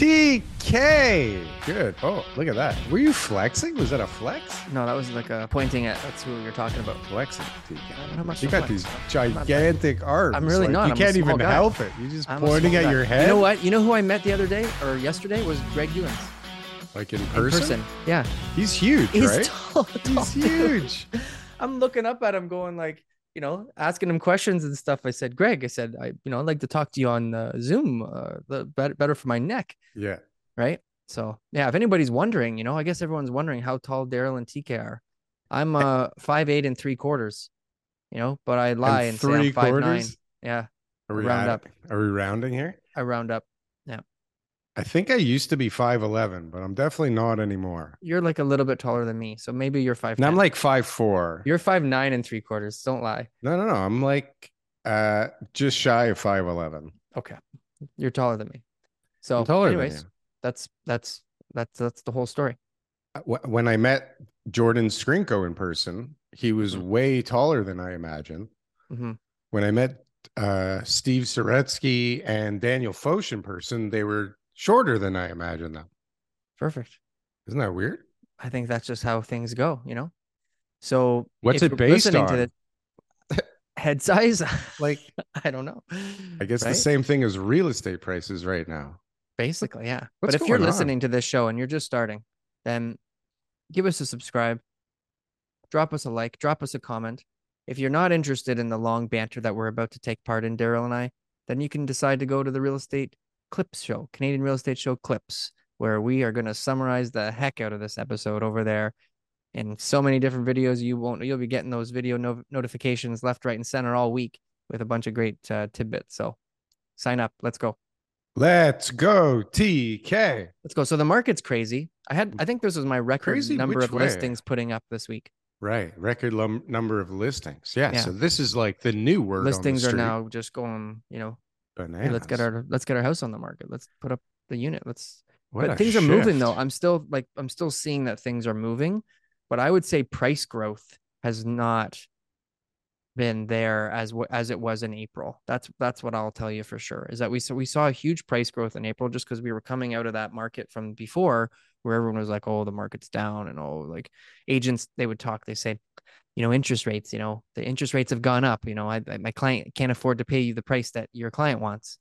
TK. Good. Oh, look at that. Were you flexing? Was that a flex? No, that was like a pointing at. That's who you're talking about. Flexing. TK. You got these gigantic arms. I'm really Like, not. You I'm can't even guy. help it. You're just I'm pointing at guy. your head. You know what? You know who I met the other day or yesterday was Greg Ewins Like in person? in person? person. Yeah, He's huge, he's right? tall. tall He's huge. I'm looking up at him, going like, you know, asking him questions and stuff. I said, Greg, I said, I, you know, I'd like to talk to you on uh, Zoom. Uh, the better, better for my neck, Yeah. right? So yeah, if anybody's wondering, you know, I guess everyone's wondering how tall Darryl and TK are. I'm uh five eight and three quarters, you know, but I lie and, say three I'm five nine. quarters? Yeah, Are we Round add- up. Are we rounding here? I round up. I think I used to be 5'11, but I'm definitely not anymore. You're like a little bit taller than me, so maybe you're five. Now I'm like 5'4. you're five nine and three quarters. Don't lie. No, no, no. I'm like uh just shy of 5'11. Okay, you're taller than me. So, I'm taller anyways, that's that's that's that's the whole story. Uh, When I met Jordan Scrinko in person, he was Mhm. way taller than I imagined. hmm When I met uh Steve Saretsky and Daniel Foch in person, they were shorter than I imagined them. Perfect. Isn't that weird? I think that's just how things go, you know. So, What's it based on? To the head size, Like I don't know. I guess the same thing as real estate prices right now. Basically, yeah. what's but if you're on? listening to this show and you're just starting, then give us a subscribe, drop us a like, drop us a comment. If you're not interested in the long banter that we're about to take part in, Darryl and I, then you can decide to go to the real estate clips show, Canadian real estate show clips, where we are going to summarize the heck out of this episode over there in so many different videos. You won't, you'll be getting those video no- notifications left, right, and center all week with a bunch of great uh, tidbits. So sign up. Let's go. Let's go, TK. Let's go. So the market's crazy. I had, I think this was my record Crazy number of way? listings putting up this week. Right. Record lum- number of listings. Yeah, Yeah. So this is like the new word. listings on are now just going, you know, Bananas. hey, let's get our, let's get our house on the market. Let's put up the unit. Let's, What but things are moving though. I'm still like, I'm still seeing that things are moving, but I would say price growth has not been there as as it was in April. That's that's what I'll tell you for sure. Is that we saw we saw a huge price growth in April just because we were coming out of that market from before where everyone was like, oh, the market's down and oh, like agents they would talk. They say, you know, interest rates. You know, the interest rates have gone up. You know, I, I my client can't afford to pay you the price that your client wants,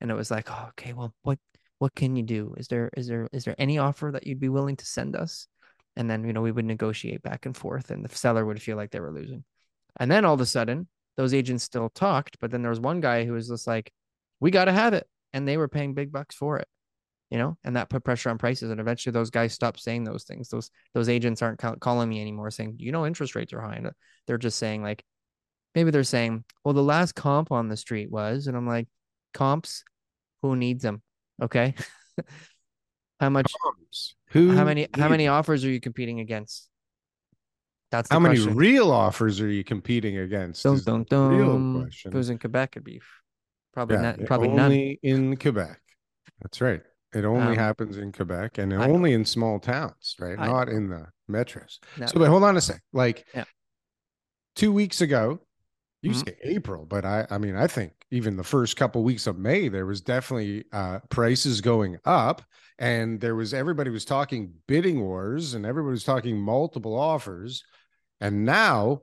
and it was like, oh, okay, well, what what can you do? Is there is there is there any offer that you'd be willing to send us? And then you know we would negotiate back and forth, and the seller would feel like they were losing. And then all of a sudden, those agents still talked, but then there was one guy who was just like, "We got to have it," and they were paying big bucks for it, you know, and that put pressure on prices. And eventually, those guys stopped saying those things. Those those agents aren't call- calling me anymore, saying, "You know, interest rates are high." And they're just saying like, maybe they're saying, "Well, the last comp on the street was," and I'm like, "Comps, who needs them?" Okay, how much? Comps. Who? How many? How many offers are you competing against? That's the How many real offers are you competing against? Dun, the dun, real dun. question. If it was in Quebec, it'd be probably Yeah, not. Probably none. in Quebec. That's right. It only Um, happens in Quebec and only in small towns, right? I Not know. in the metros. No. So, but hold on a sec. Like Yeah. two weeks ago, you Mhm. say April, but I, I mean, I think even the first couple weeks of May, there was definitely uh, prices going up, and there was everybody was talking bidding wars, and everybody was talking multiple offers, and now.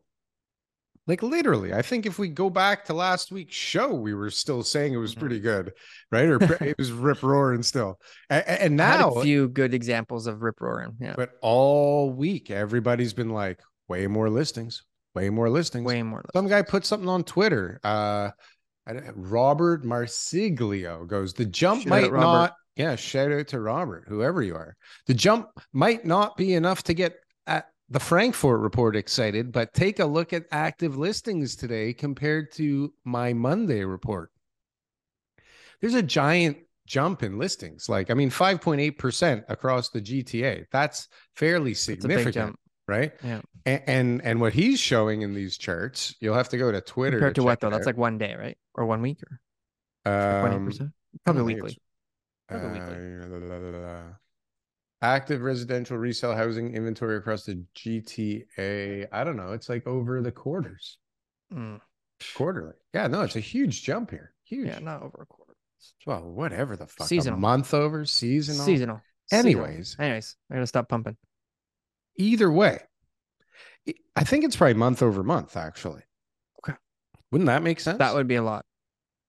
Like literally, I think if we go back to last week's show, we were still saying it was Mhm. pretty good, right? Or it was rip roaring still, and, and now a few good examples of rip roaring. Yeah, but all week, everybody's been like, way more listings, way more listings. way more. Some guy put something on Twitter. Uh, I don't- Robert Marsiglio goes, the jump Shout might not. Yeah, shout out to Robert, whoever you are. The jump might not be enough to get at the Frankfort report excited, but take a look at active listings today compared to my Monday report. There's a giant jump in listings. Like, I mean, 5.8% across the GTA. That's fairly It's a big significant right? Yeah. And, and and what he's showing in these charts, you'll have to go to Twitter compared to what check though? That's like one day, right? Or one week, or Um, percent? I Probably weekly. Probably weekly. uh, la, la, la, la. Active residential resale housing inventory across the GTA. I don't know. It's like over the quarters, Mm, quarterly. Yeah, no, it's a huge jump here. Huge. yeah, not over a quarter. Well, whatever the fuck. Seasonal. A month over seasonal. Seasonal. Seasonal. Anyways. Anyways, I gotta stop pumping. Either way, I think it's probably month over month. Actually. Okay. Wouldn't that make sense? That would be a lot.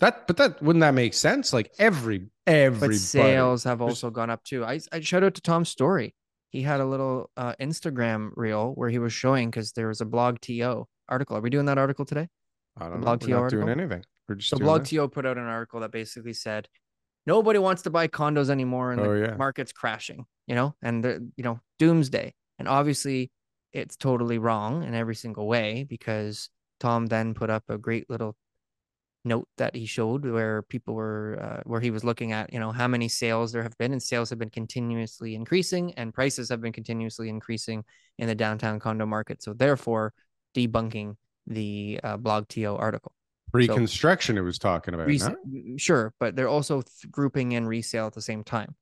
that, but that wouldn't that make sense? Like every every But sales have also gone up too. I I shout out to Tom's story. He had a little uh, Instagram reel where he was showing because there was a blogTO article. Are we doing that article today? I don't know. Blog We're TO not doing anything. We're just So blog this. to put out an article that basically said nobody wants to buy condos anymore and the Oh yeah. market's crashing, you know, and the you know doomsday. And obviously, it's totally wrong in every single way because Tom then put up a great little note that he showed where people were uh, where he was looking at you know how many sales there have been and sales have been continuously increasing and prices have been continuously increasing in the downtown condo market so therefore debunking the uh, blogTO article Pre-construction. it was talking about. Rese- no? Sure, but they're also th- grouping in resale at the same time,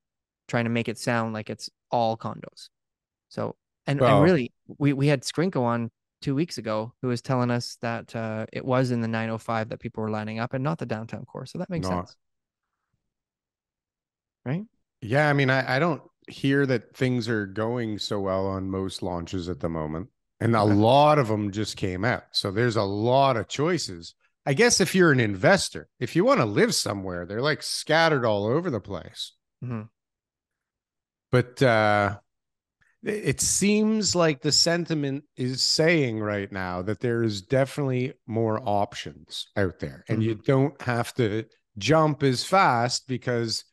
trying to make it sound like it's all condos. So, and, Well- and really, we, we had Scrinko on two weeks ago who was telling us that uh, it was in the 905 that people were lining up and not the downtown core. So that makes Not- sense. Right? Yeah, I mean, I, I don't hear that things are going so well on most launches at the moment. And a lot of them just came out. So there's a lot of choices. I guess if you're an investor, if you want to live somewhere, they're like scattered all over the place. Mhm. But uh it seems like the sentiment is saying right now that there is definitely more options out there and you don't have to jump as fast because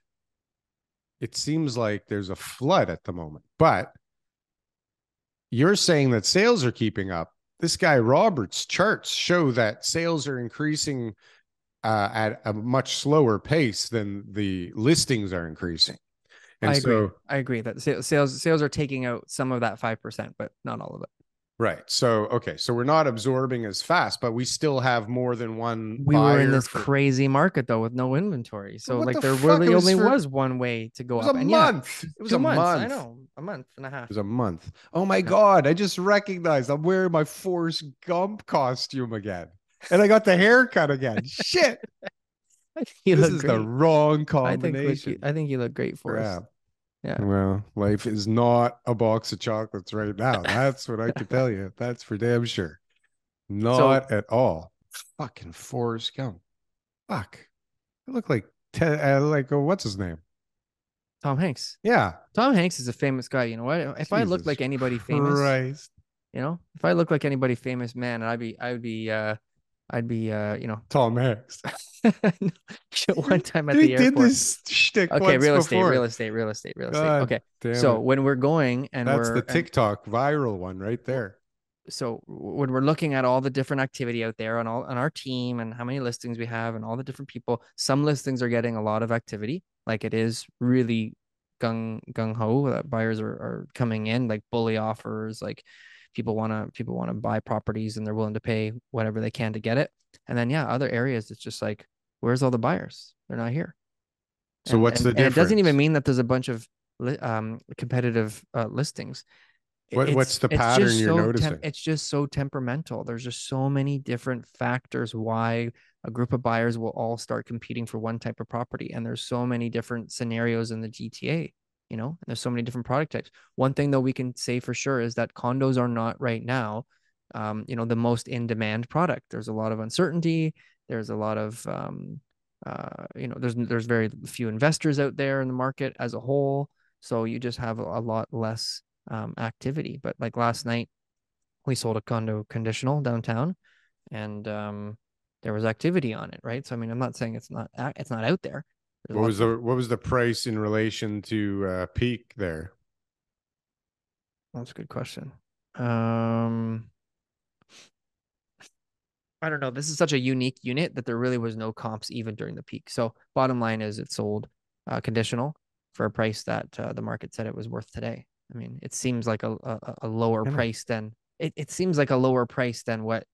it seems like there's a flood at the moment. But you're saying that sales are keeping up. This guy Roberts charts show that sales are increasing uh, at a much slower pace than the listings are increasing. And I agree. so, I agree that sales sales are taking out some of that 5%, but not all of it. right. So, okay. So we're not absorbing as fast, but we still have more than one. We were in this for- crazy market though with no inventory. So what like the there really was only for- was one way to It go was up. a and yeah, month. It was a months. month. I know. A month and a half. It was a month. Oh my God. I just recognized I'm wearing my Forrest Gump costume again. And I got the haircut again. Shit. this is great. the wrong I think combination. you, I think you look great for us. Yeah. Well, life is not a box of chocolates right now. That's what I can tell you. That's for damn sure. Not at all. Fucking Forrest Gump. Fuck. I look like te- uh, like uh, what's his name? Tom Hanks. Yeah. Tom Hanks is a famous guy. You know what? If I look like anybody famous, Christ. you know, if I look like anybody famous, man, I'd be, I would be, uh, I'd be, uh, you know, Tom Hanks. one time at he the did this shtick Okay, real estate, before. real estate, real estate, real estate. God Okay, so it. when we're going and that's we're the and- TikTok viral one right there. so when we're looking at all the different activity out there on all on our team and how many listings we have and all the different people, some listings are getting a lot of activity. Like it is really gung gung ho that buyers are, are coming in, like bully offers, like people want to people want to buy properties and they're willing to pay whatever they can to get it. And then yeah, other areas it's just like, where's all the buyers? They're not here. So And- what's and- the and it doesn't even mean that there's a bunch of um competitive uh, listings. What- what's the pattern you're so noticing? it's just so temperamental. There's just so many different factors why a group of buyers will all start competing for one type of property, and there's so many different scenarios in the GTA. You know, there's so many different product types. One thing though we can say for sure is that condos are not right now, um, you know, the most in demand product. There's a lot of uncertainty. There's a lot of um, uh, you know, there's there's very few investors out there in the market as a whole. So you just have a, a lot less um, activity. But like last night, we sold a condo conditional downtown, and um, there was activity on it, right? So I mean, I'm not saying it's not it's not out there. What was the what was the price in relation to uh peak there? That's a good question. Um, I don't know. This is such a unique unit that there really was no comps even during the peak. So bottom line is it sold uh, conditional for a price that uh, the market said it was worth today. I mean, it seems like a a, a lower price than it, it seems like a lower price than what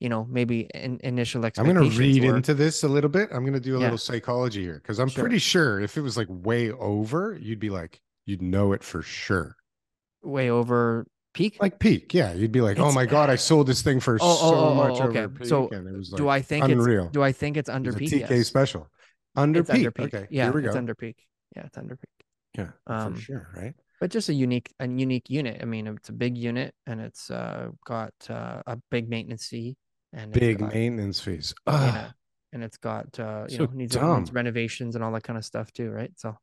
you know maybe in, initial expectation. I'm going to read were. into this a little bit. I'm going to do a Yeah. little psychology here because I'm Sure. pretty sure if it was like way over, you'd be like, you'd know it for sure. way over peak. Like peak, yeah, you'd be like, oh my god, I sold this thing for Oh, oh, so oh, oh, much okay. over peak, So, and it was like do I think unreal. it's do I think it's It under a peak? TK Yes. special. Under it's peak. under peak. Okay. Yeah, Here we it's go. under peak. Yeah, it's under peak. yeah. um, for sure. Right. But just a unique, a unique unit. I mean, it's a big unit, and it's uh, got uh, a big maintenance fee, and Big got- maintenance fees. and it's got uh, you So know needs, renovations and all that kind of stuff too, right? So,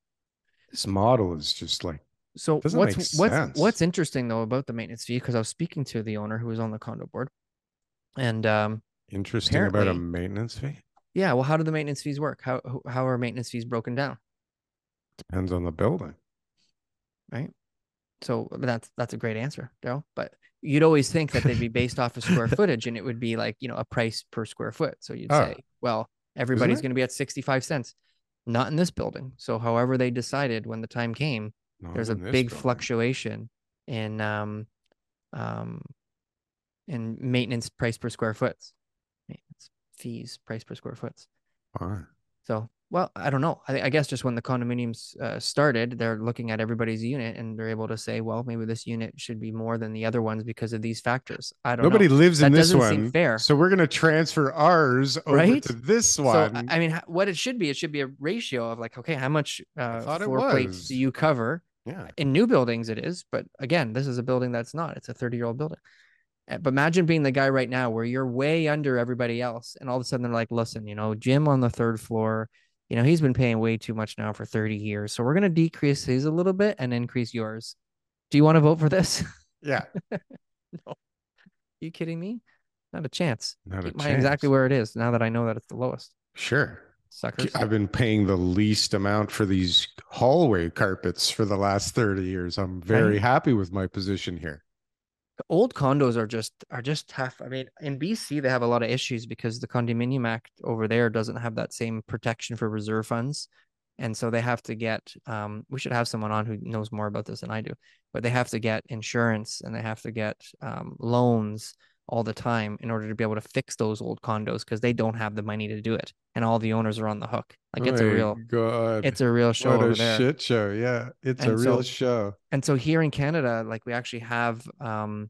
this model is just like so what's what's sense. what's interesting though about the maintenance fee because I was speaking to the owner who was on the condo board, and um, interesting about a maintenance fee. yeah, well, how do the maintenance fees work? How how are maintenance fees broken down? Depends on the building. So that's that's a great answer, Darryl. But you'd always think that they'd be based off of square footage, and it would be like you know a price per square foot. So you'd Oh. say, well, everybody's going to be at sixty five cents. Not in this building. So however they decided when the time came, Not there's a big building. fluctuation in um um in maintenance price per square foot. Maintenance fees price per square foot. Fine. So, well, I don't know. I, I guess just when the condominiums uh, started, they're looking at everybody's unit and they're able to say, well, maybe this unit should be more than the other ones because of these factors. I don't know. Nobody know. lives in That this doesn't seem one. fair. So we're gonna transfer ours over Right? to this one. I- I mean, what it should be, it should be a ratio of like, okay, how much uh, floor plates do you cover? yeah. In new buildings, it is. But again, this is a building that's not. It's a 30 year old building. Uh, But imagine being the guy right now where you're way under everybody else. And all of a sudden they're like, listen, you know, Jim on the third floor, you know, he's been paying way too much now for 30 years. So we're going to decrease his a little bit and increase yours. Do you want to vote for this? Yeah. you kidding me? Not a chance. Not a Keep mine exactly where it is now that I know that it's the lowest. Sure. Suckers. I've been paying the least amount for these hallway carpets for the last 30 years. I'm very Right. happy with my position here. Old condos are just are just tough. I mean, in BC they have a lot of issues because the condominium act over there doesn't have that same protection for reserve funds. And so they have to get um we should have someone on who knows more about this than I do, but they have to get insurance and they have to get um loans all the time in order to be able to fix those old condos because they don't have the money to do it. And all the owners are on the hook. Like it's a real God. it's a real show what over a there. shit show. Yeah. It's a real so- show. and so here in Canada, like we actually have um,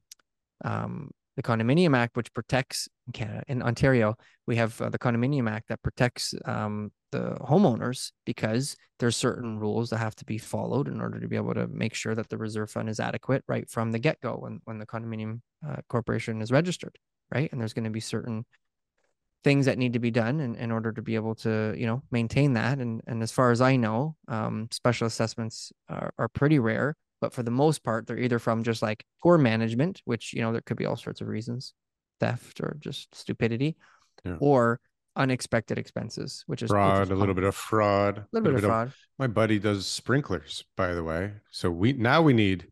um, the Condominium Act, which protects in Canada. In Ontario, we have uh, the Condominium Act that protects um, the homeowners because there's certain rules that have to be followed in order to be able to make sure that the reserve fund is adequate right from the get go when when the condominium uh, corporation is registered, right? And there's going to be certain things that need to be done in, in order to be able to you know maintain that and and as far as i know um, special assessments are, are pretty rare but for the most part they're either from just like poor management which you know there could be all sorts of reasons theft or just stupidity Yeah. or unexpected expenses which is which Fraud, is a little bit of fraud. a little bit of fraud My buddy does sprinklers, by the way. So we now we need,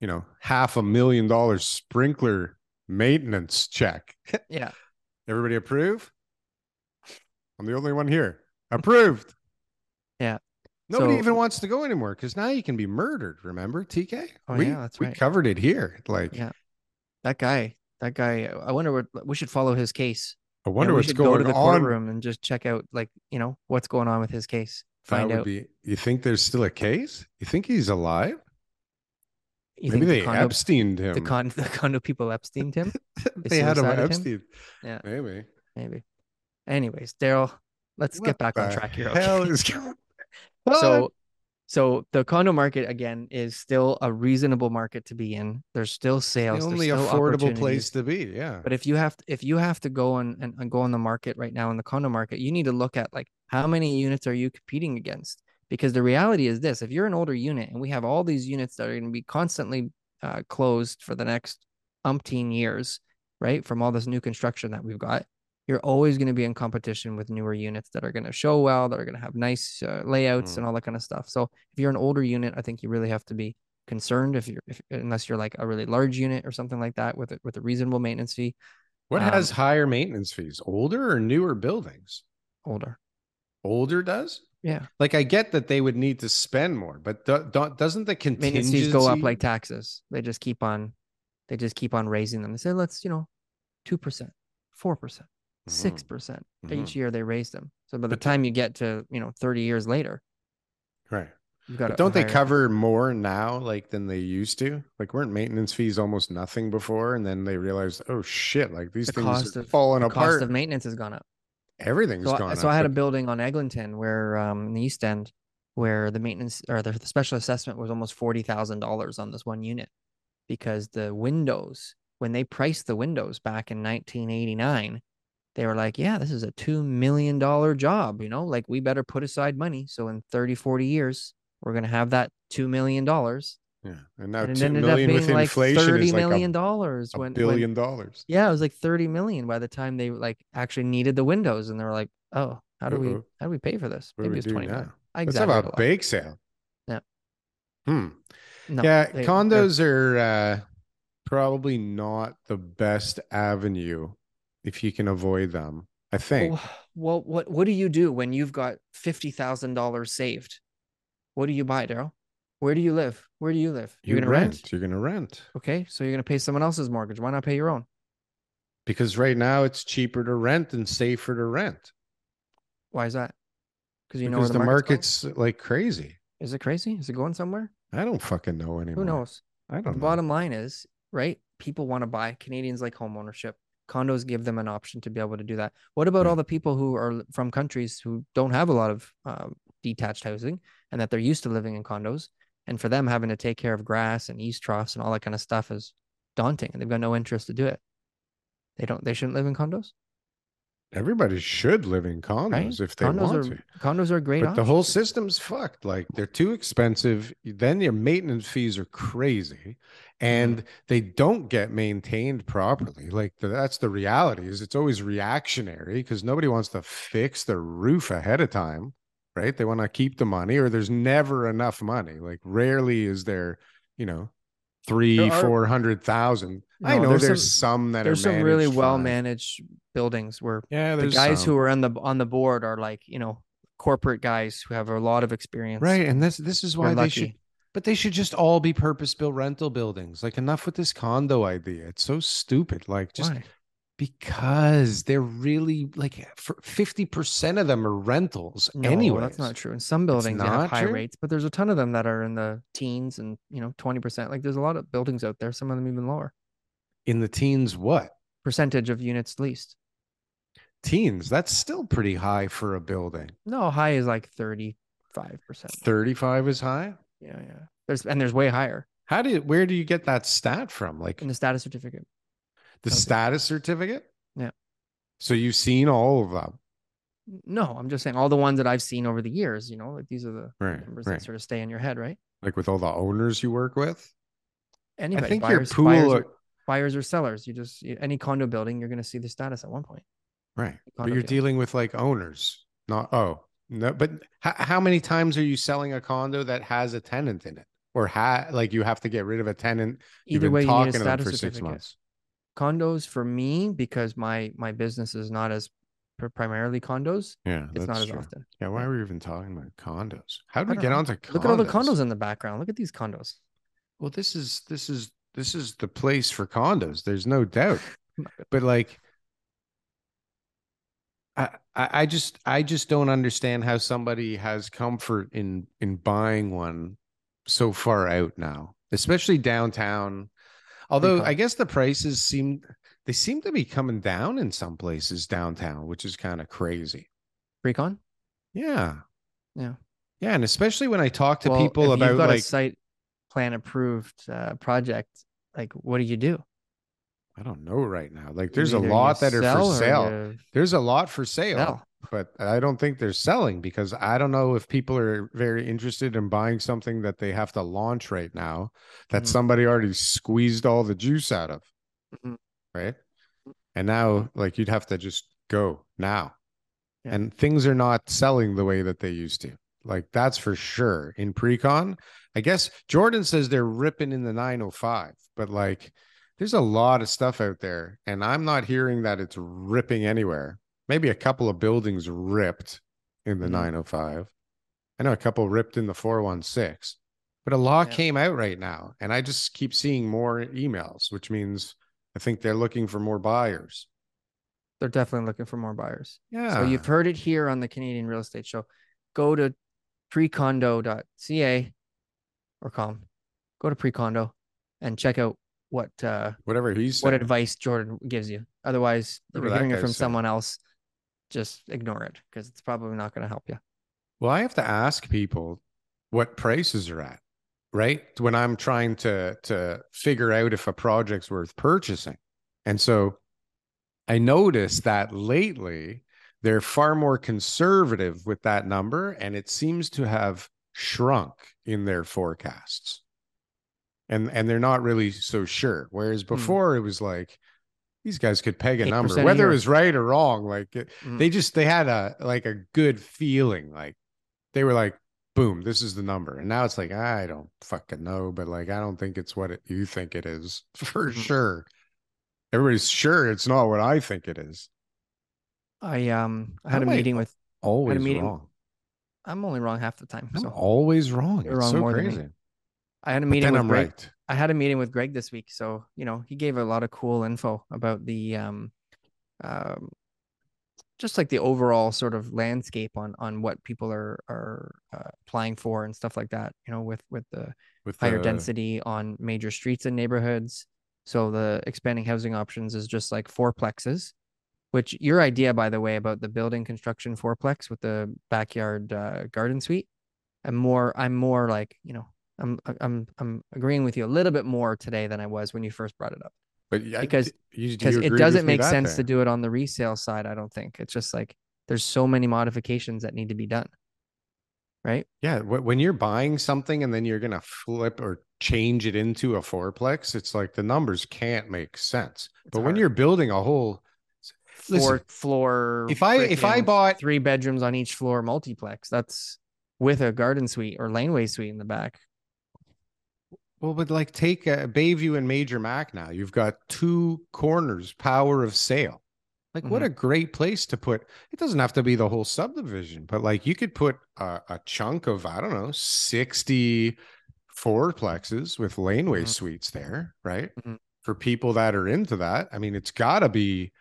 you know, half a million dollars sprinkler maintenance check. yeah Everybody approve? I'm the only one here. Approved. Yeah. Nobody So- even wants to go anymore because now you can be murdered. Remember, TK? Oh, we, yeah, that's right. we covered it here. Like, Yeah. that guy that guy i wonder what we should follow his case I You know, wonder what's going go to the on. courtroom and just check out like you know what's going on with his case find out be. You think there's still a case? You think he's alive? you Maybe they the condo, Epsteined him. the, con- the condo people epsteined him they had him? Epstein. Yeah. Maybe. maybe anyways darryl let's What get back on track here Hell is going so so the condo market again is still a reasonable market to be in there's still sales there's only still affordable place to be. Yeah. But if you have to, if you have to go and, and, and go on the market right now in the condo market, you need to look at like how many units are you competing against? Because the reality is this: if you're an older unit and we have all these units that are going to be constantly uh, closed for the next umpteen years, right, from all this new construction that we've got, you're always going to be in competition with newer units that are going to show well, that are going to have nice uh, layouts Mm. and all that kind of stuff. So if you're an older unit, I think you really have to be concerned if you're if, unless you're like a really large unit or something like that with a, with a reasonable maintenance fee what um, has higher maintenance fees? Older or newer buildings? older. Older does. Yeah. Like I get that they would need to spend more, but do, don't, doesn't the Maintenance fees go up like taxes. They just keep on, they just keep on raising them. They say, let's, you know, 2%, 4%, Mhm, 6%. percent mhm. Each year they raise them. So by the But time you get to, you know, 30 years later, right? you've got But don't they cover more now, like than they used to? Like, weren't maintenance fees almost nothing before, and then they realized, oh shit, like these the things cost are of falling the apart. cost of maintenance has gone up. Everything's So, I, gone so up, I had a building on Eglinton where um in the East End where the maintenance or the, the special assessment was almost forty thousand dollars on this one unit because the windows when they priced the windows back in 1989 they were like yeah this is a two million dollar job you know like we better put aside money so in 30 40 years we're going to have that two million dollars yeah, and now and it two ended up being with like inflation thirty is like million a, dollars a when, when billion dollars. yeah, it was like 30 million by the time they like actually needed the windows and they were like, "Oh, how do we Uh-oh. how do we pay for this?" What Maybe it's do 20. I Let's have a a bake sale. Yeah. Hmm. No, yeah, they- condos are uh, probably not the best avenue if you can avoid them. I think. Well, what what do you do when you've got $50,000 saved? What do you buy, Darryl? Where do you live? Where do you live? you You're going to rent? You're gonna rent Okay, so you're going to pay someone else's mortgage. Why not pay your own? because right now it's cheaper to rent and safer to rent Why is that? Because you know because the, the market's, market's like crazy. Is it crazy? Is it going somewhere? I don't fucking know anymore. Who knows? I don't the know. bottom line is, right? People want to buy. Canadians like home ownership. Condos give them an option to be able to do that. What about Yeah. all the people who are from countries who don't have a lot of um, detached housing and that they're used to living in condos? And for them, having to take care of grass and eaves troughs and all that kind of stuff is daunting, and they've got no interest to do it. They don't. They shouldn't live in condos, Everybody should live in condos right? if they condos want are to. condos are great. But the whole system's fucked. Like they're too expensive. Then your maintenance fees are crazy, and Mm-hmm. they don't get maintained properly. Like the, that's the reality. Is it's always reactionary because nobody wants to fix their roof ahead of time, right? They want to keep the money, or there's never enough money. Like rarely is there, you know, three, four hundred thousand. I know there's there's, some- some, that There's are some really well managed buildings where Yeah, the guys some. who are on the on the board are like you know corporate guys who have a lot of experience. Right, and this this is You're why they should. But they should just all be purpose built rental buildings. Like enough with this condo idea. It's so stupid. Like just Why? because they're really like fifty percent of them are rentals. No, anyway, that's not true. In some buildings, they have not high true? rates, but there's a ton of them that are in the teens and you know twenty percent. Like there's a lot of buildings out there. Some of them even lower In the teens, what percentage of units leased. teens? That's still pretty high for a building. No, high is like thirty five percent. Thirty-five is high. Yeah, yeah. There's and there's way higher How do you, where do you get that stat from? Like in the status certificate. the okay. status certificate? Yeah. So you've seen all of them, No, I'm just saying all the ones that I've seen over the years. You know, like these are the right? numbers Right. that sort of stay in your head, right? Like with all the owners you work with. Anybody, I think your pool, buyers, of- buyers or sellers. You just any condo building, you're going to see the status at one point. Right. But you're deal. dealing with like owners, not oh no. But h- how many times are you selling a condo that has a tenant in it, or ha- like you have to get rid of a tenant? Either way, you need talking a status for six certificate. months. condos for me because my my business is not as primarily condos Yeah, it's not as true. often Yeah, why are we even talking about condos? How did we get know. onto condos? look at all the condos in the background look at these condos Well, this is this is this is the place for condos. There's no doubt. but like I, I I just I just don't understand how somebody has comfort in in buying one so far out now, especially downtown. Although I guess the prices seem they seem to be coming down in some places downtown, which is kind of crazy. recon Yeah. Yeah. Yeah, and especially when I talk to Well, people about like a site plan approved uh, project like what do you do I don't know right now. Like there's a either you lot that are for sale. There's a lot for sale. sell. but I don't think they're selling because I don't know if people are very interested in buying something that they have to launch right now that Mhm. somebody already squeezed all the juice out of. Mhm. Right. And now, like, you'd have to just go now. Yeah. And things are not selling the way that they used to. Like, that's for sure. In pre-con, I guess Jordan says they're ripping in the 905, but like, there's a lot of stuff out there, and I'm not hearing that it's ripping anywhere. Maybe a couple of buildings ripped in the Mhm. 905. I know a couple ripped in the 416, but a law Yeah. came out right now, and I just keep seeing more emails, which means I think they're looking for more buyers. they're definitely looking for more buyers Yeah. so you've heard it here on the canadian real estate show go to precondo.ca or com go to pre-condo and check out what uh whatever he's what saying. advice Jordan gives you. Otherwise, you're that hearing it guy's from saying. someone else just ignore it because it's probably not going to help you. Well, I have to ask people what prices are at, right? When I'm trying to to figure out if a project's worth purchasing. And so I noticed that lately they're far more conservative with that number and it seems to have shrunk in their forecasts. And and they're not really so sure. Whereas Hmm. before it was like these guys could peg a 8% number whether it was right or wrong like it, Mm. they just they had a like a good feeling like they were like boom this is the number and now it's like i don't fucking know but like i don't think it's what it, you think it is for Mhm. sure everybody's sure it's not what i think it is I um I had I'm a meeting with. always meeting- wrong I'm only wrong half the time. i'm So always wrong You're it's wrong so more than me. crazy I had a meeting with i'm Greg. right I had a meeting with Greg this week, so you know he gave a lot of cool info about the um, um, just like the overall sort of landscape on on what people are are uh, applying for and stuff like that. You know, with with the with higher the- density on major streets and neighborhoods. So the expanding housing options is just like fourplexes, which your idea, by the way, about the building construction fourplex with the backyard uh, garden suite. I'm more, I'm more like, you know, I'm, I'm, I'm agreeing with you a little bit more today than I was when you first brought it up but yeah, because- because it doesn't make sense day? to do it on the resale side. I don't think it's just like there's so many modifications that need to be done. Right. Yeah, when you're buying something and then you're gonna flip or change it into a fourplex, it's like the numbers can't make sense. It's but when you're building a whole, four floor. if I- if I bought- three bedrooms on each floor multiplex, that's with a garden suite or laneway suite in the back. well, but like take uh, Bayview and Major Mac now, you've got two corners, power of sale. Like what Mhm. a great place to put. It doesn't have to be the whole subdivision, but like you could put a, a chunk of I don't know sixty fourplexes with laneway Mhm. suites there, right? Mhm. For people that are into that, I mean, it's got to be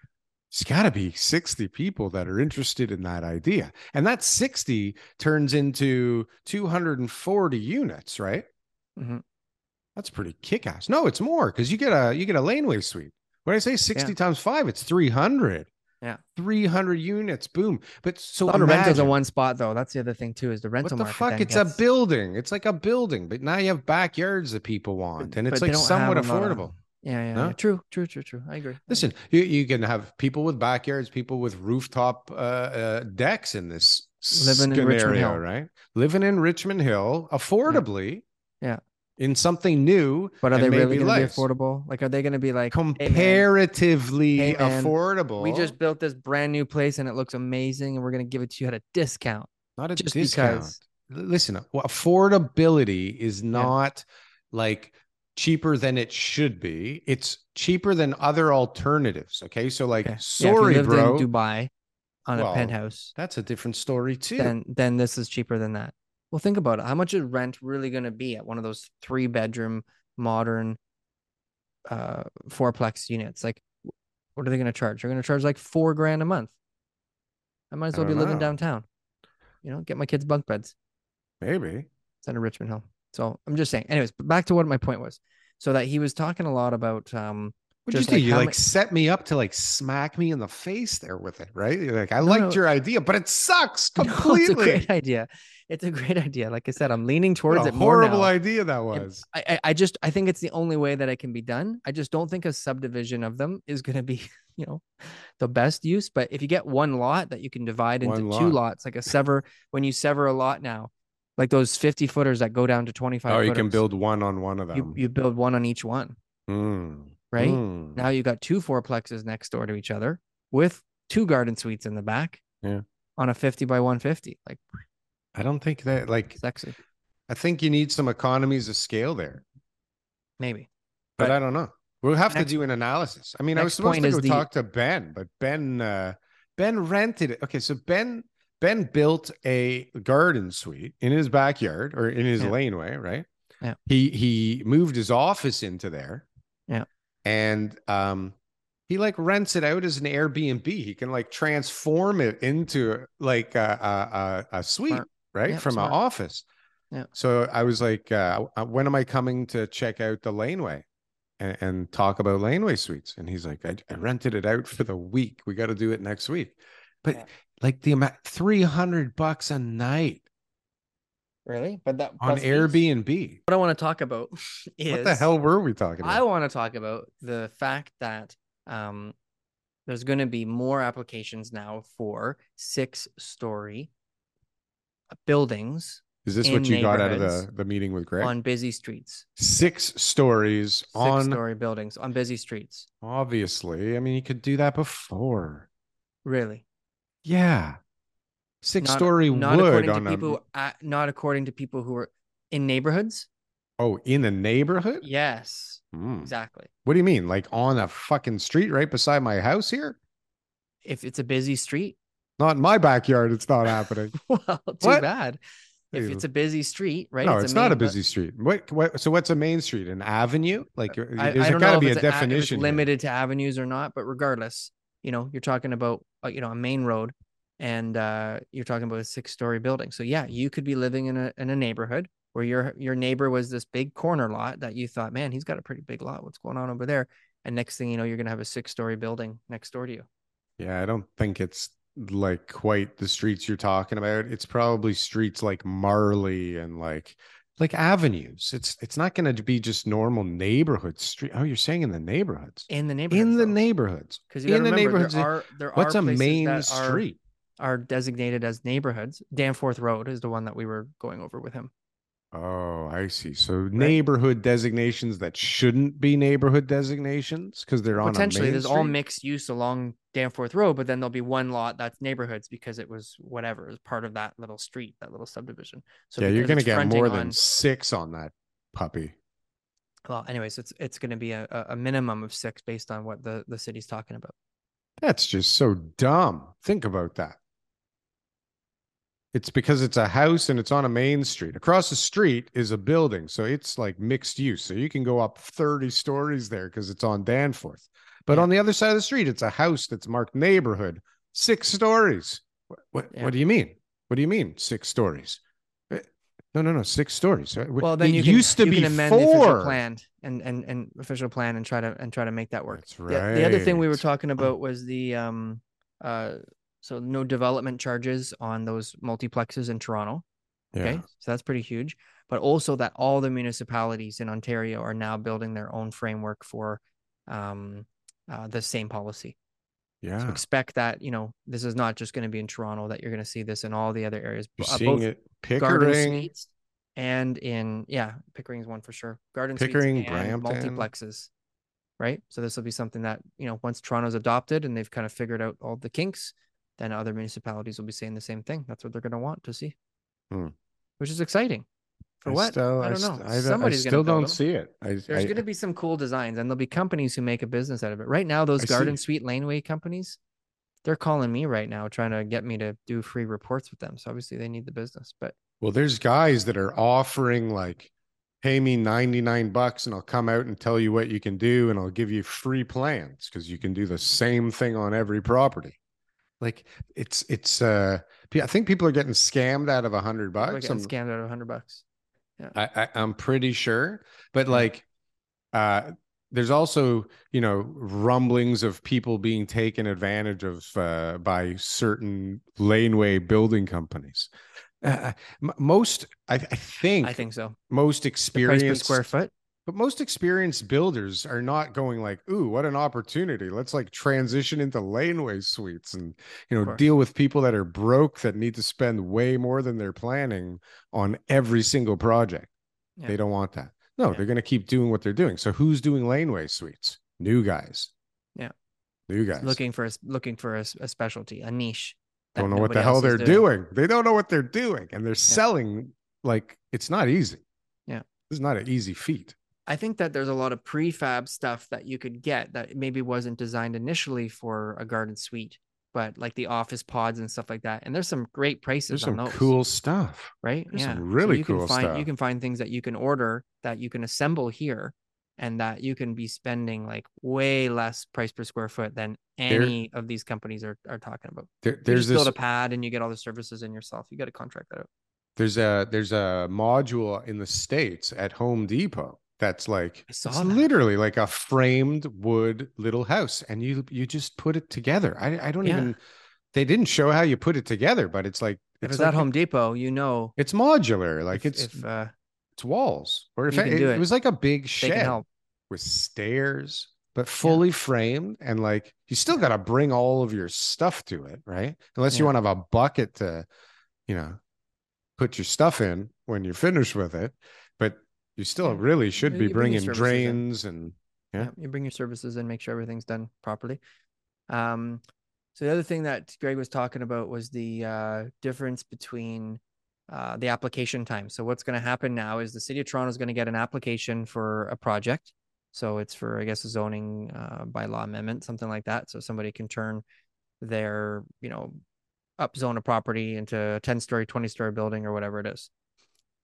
it's got to be 60 people that are interested in that idea. And that 60 turns into 240 units, right? Mhm. That's pretty kick-ass. No, it's more because you get a you get a laneway suite. When I say 60 times five, it's 300. Yeah. 300 units. Boom. But so a rentals in one spot though. That's the other thing too is the rental what the fuck? It's gets- a building. It's like a building, but now you have backyards that people want, and it's but like somewhat a lot of- affordable. Yeah, yeah, No? yeah. True, true, true, true. I agree. I agree. Listen, you, you can have people with backyards, people with rooftop uh, uh, decks in this Living in Richmond Hill. right? Living in Richmond Hill affordably, Yeah. in something new, But are and they really going to be affordable? Like, are they going to be like, "Hey, man, comparatively Hey, man, affordable? we just built this brand new place and it looks amazing, and we're going to give it to you at a discount not a just discount. because. Listen, well, affordability is not like cheaper than it should be. It's cheaper than other alternatives. Okay, so like, Okay. sorry, yeah, if you lived bro, in Dubai on Well, a penthouse, that's a different story too. then then this is cheaper than that. Well, think about it. How much is rent really going to be at one of those three bedroom modern uh fourplex units? Like, what are they going to charge? They're going to charge like four grand a month. I might as well be don't living downtown. You know, get my kids bunk beds. Maybe. Instead of Richmond Hill. So I'm just saying. Anyways, but back to what my point was. So that he was talking a lot about um What'd Just you do? like you like ma- set me up to like smack me in the face there with it, right? You're like, I No, liked no. your idea, but it sucks no, completely. it's a great idea. It's a great idea. Like I said, I'm leaning what towards a it more horrible idea that was. I, I I just I think it's the only way that it can be done. I just don't think a subdivision of them is going to be, you know, the best use. But if you get one lot that you can divide into One two lots, like a sever, when you sever a lot now, like those 50 footers that go down to 25 Oh, you can build one on one of them. you build one on each one, Mm, right? mm. Now you got two fourplexes next door to each other with two garden suites in the back. Yeah. On a 50 by 150. Like I don't think that like sexy. I think you need some economies of scale there, Maybe. but, But I don't know. We'll have next- to do an analysis. I mean, I was supposed to go the- talk to Ben, but Ben uh Ben rented it. Okay, so Ben Ben built a garden suite in his backyard or in his Yeah. laneway, right? Yeah. He he moved his office into there. Yeah. And um he like rents it out as an Airbnb. He can like transform it into like a a, a, a suite, Smart. right? Yeah, From an office. Yeah. So I was like, uh, uh, when am I coming to check out the laneway and, and talk about laneway suites? And he's like, I, I rented it out for the week. We got to do it next week. but Yeah. Like the amount 300 bucks a night Really? But that on plus fees. Airbnb. What I want to talk about is What the hell were we talking about I want to talk about the fact that um, there's going to be more applications now for six story buildings Is this what you got out of the, the meeting with Greg? on busy streets. Six stories Six on story buildings on busy streets. obviously. I mean, you could do that before. Really? Yeah. Six Not- story not wood according on to a people uh, not according to people who are in neighborhoods. oh in a neighborhood. Yes, Hmm. exactly. What do you mean? Like on a fucking street right beside my house here? If it's a busy street, Not in my backyard. It's not happening. well, too What? bad. If it's a busy street, right? no, it's, not a busy street. What, what? So what's a main street? An avenue? Like I, there's I got to be a it's a- definition. limited to avenues or not, but regardless, you know, you're talking about you know a main road, and uh, you're talking about a six story building. So yeah, you could be living in a in a neighborhood where your your neighbor was this big corner lot that you thought, man, he's got a pretty big lot. What's going on over there? And next thing you know, you're gonna have a six story building next door to you. Yeah, I don't think it's like quite the streets you're talking about. It's probably streets like Marley and like like avenues. It's it's not going to be just normal neighborhood street. Oh, you're saying in the neighborhoods. In the neighborhood. In the neighborhoods. because in the neighborhoods, there are there What's are a main that are- street? are designated as neighborhoods. Danforth Road is the one that we were going over with him. Oh, I see. So neighborhood designations that shouldn't be neighborhood designations because they're on Potentially, there's all mixed use along Danforth Road, but then there'll be one lot that's neighborhoods because it was whatever is part of that little street, that little subdivision. So yeah, you're going to get more than on- six on that puppy. well, anyways, it's it's going to be a, a a minimum of six based on what the the city's talking about. That's just so dumb. Think about that. It's because it's a house and it's on a main street. Across the street is a building. So it's like mixed use. So you can go up 30 stories there because it's on Danforth. But Yeah. on the other side of the street, it's a house that's marked neighborhood, six stories. What, what, Yeah. what do you mean? What do you mean, six stories? Eh, No, no, no, six stories. Well, then it you can, used to you be can amend the official four. plan and and and official plan and try to and try to make that work. That's The, the other thing we were talking about was the um uh so no development charges on those multiplexes in Toronto. Okay. So that's pretty huge. But also that all the municipalities in Ontario are now building their own framework for um uh, the same policy. So Yeah. expect that, you know, this is not just going to be in Toronto, that you're going to see this in all the other areas. You're uh, seeing it. Pickering. And in yeah, Pickering's one for sure. Garden Pickering, and Brampton. multiplexes. Right. So this will be something that, you know, once Toronto's adopted and they've kind of figured out all the kinks, then other municipalities will be saying the same thing. That's what they're going to want to see. Hmm. Which is exciting. For I what? Still, I don't st- know. I, don't- I still don't them. see it. I, There's going to be some cool designs and there'll be companies who make a business out of it. Right now, those I garden see. suite laneway companies, they're calling me right now trying to get me to do free reports with them. So obviously they need the business, but Well, there's guys that are offering like, pay me 99 bucks and I'll come out and tell you what you can do and I'll give you free plans because you can do the same thing on every property. Like it's it's uh I think people are getting scammed out of a hundred bucks. getting I'm, scammed out of a hundred bucks. I, I I'm pretty sure. But like uh there's also, you know, rumblings of people being taken advantage of uh, by certain laneway building companies. Uh, most, I, I think, I think so. most The price per experienced square foot. But most experienced builders are not going like, "Ooh, what an opportunity! Let's like transition into laneway suites and you know deal with people that are broke that need to spend way more than they're planning on every single project." Yeah. They don't want that. No, Yeah. they're going to keep doing what they're doing. So who's doing laneway suites? New guys. Yeah. new guys. Looking for a, looking for a, a specialty, a niche. don't know what the hell they're doing. They don't know what they're doing, and they're selling like it's not easy. Yeah. it's not an easy feat. I think that there's a lot of prefab stuff that you could get that maybe wasn't designed initially for a garden suite, but like the office pods and stuff like that. And there's some great prices There's on some those, cool stuff. right? there's some So really you can cool find, You can find things that you can order that you can assemble here, and that you can be spending like way less price per square foot than any of these companies are, are talking about. There, You there's just this. build a pad and you get all the services in yourself. You got to contract that out. there's a there's a module in the states at Home Depot that's like I saw it's that. literally like a framed wood little house, and you you just put it together. I I don't Yeah. even they didn't show how you put it together, but it's like If it's it's like at Home Depot, you know, It's modular, like if, it's if uh, it's walls, or if it, it it, was like a big shed with stairs, but fully framed, and like you still got to bring all of your stuff to it, right? Unless you want to have a bucket to, you know, put your stuff in when you're finished with it, you still Yeah. really should You- be you bring bringing in. drains and Yeah. you bring your services and make sure everything's done properly. Um, so the other thing that Greg was talking about was the uh, difference between uh, the application time. So what's going to happen now is the city of Toronto is going to get an application for a project. So it's for, I guess, a zoning uh, bylaw amendment, something like that. So somebody can turn their, you know, up zone a property into a 10 story, 20 story building or whatever it is.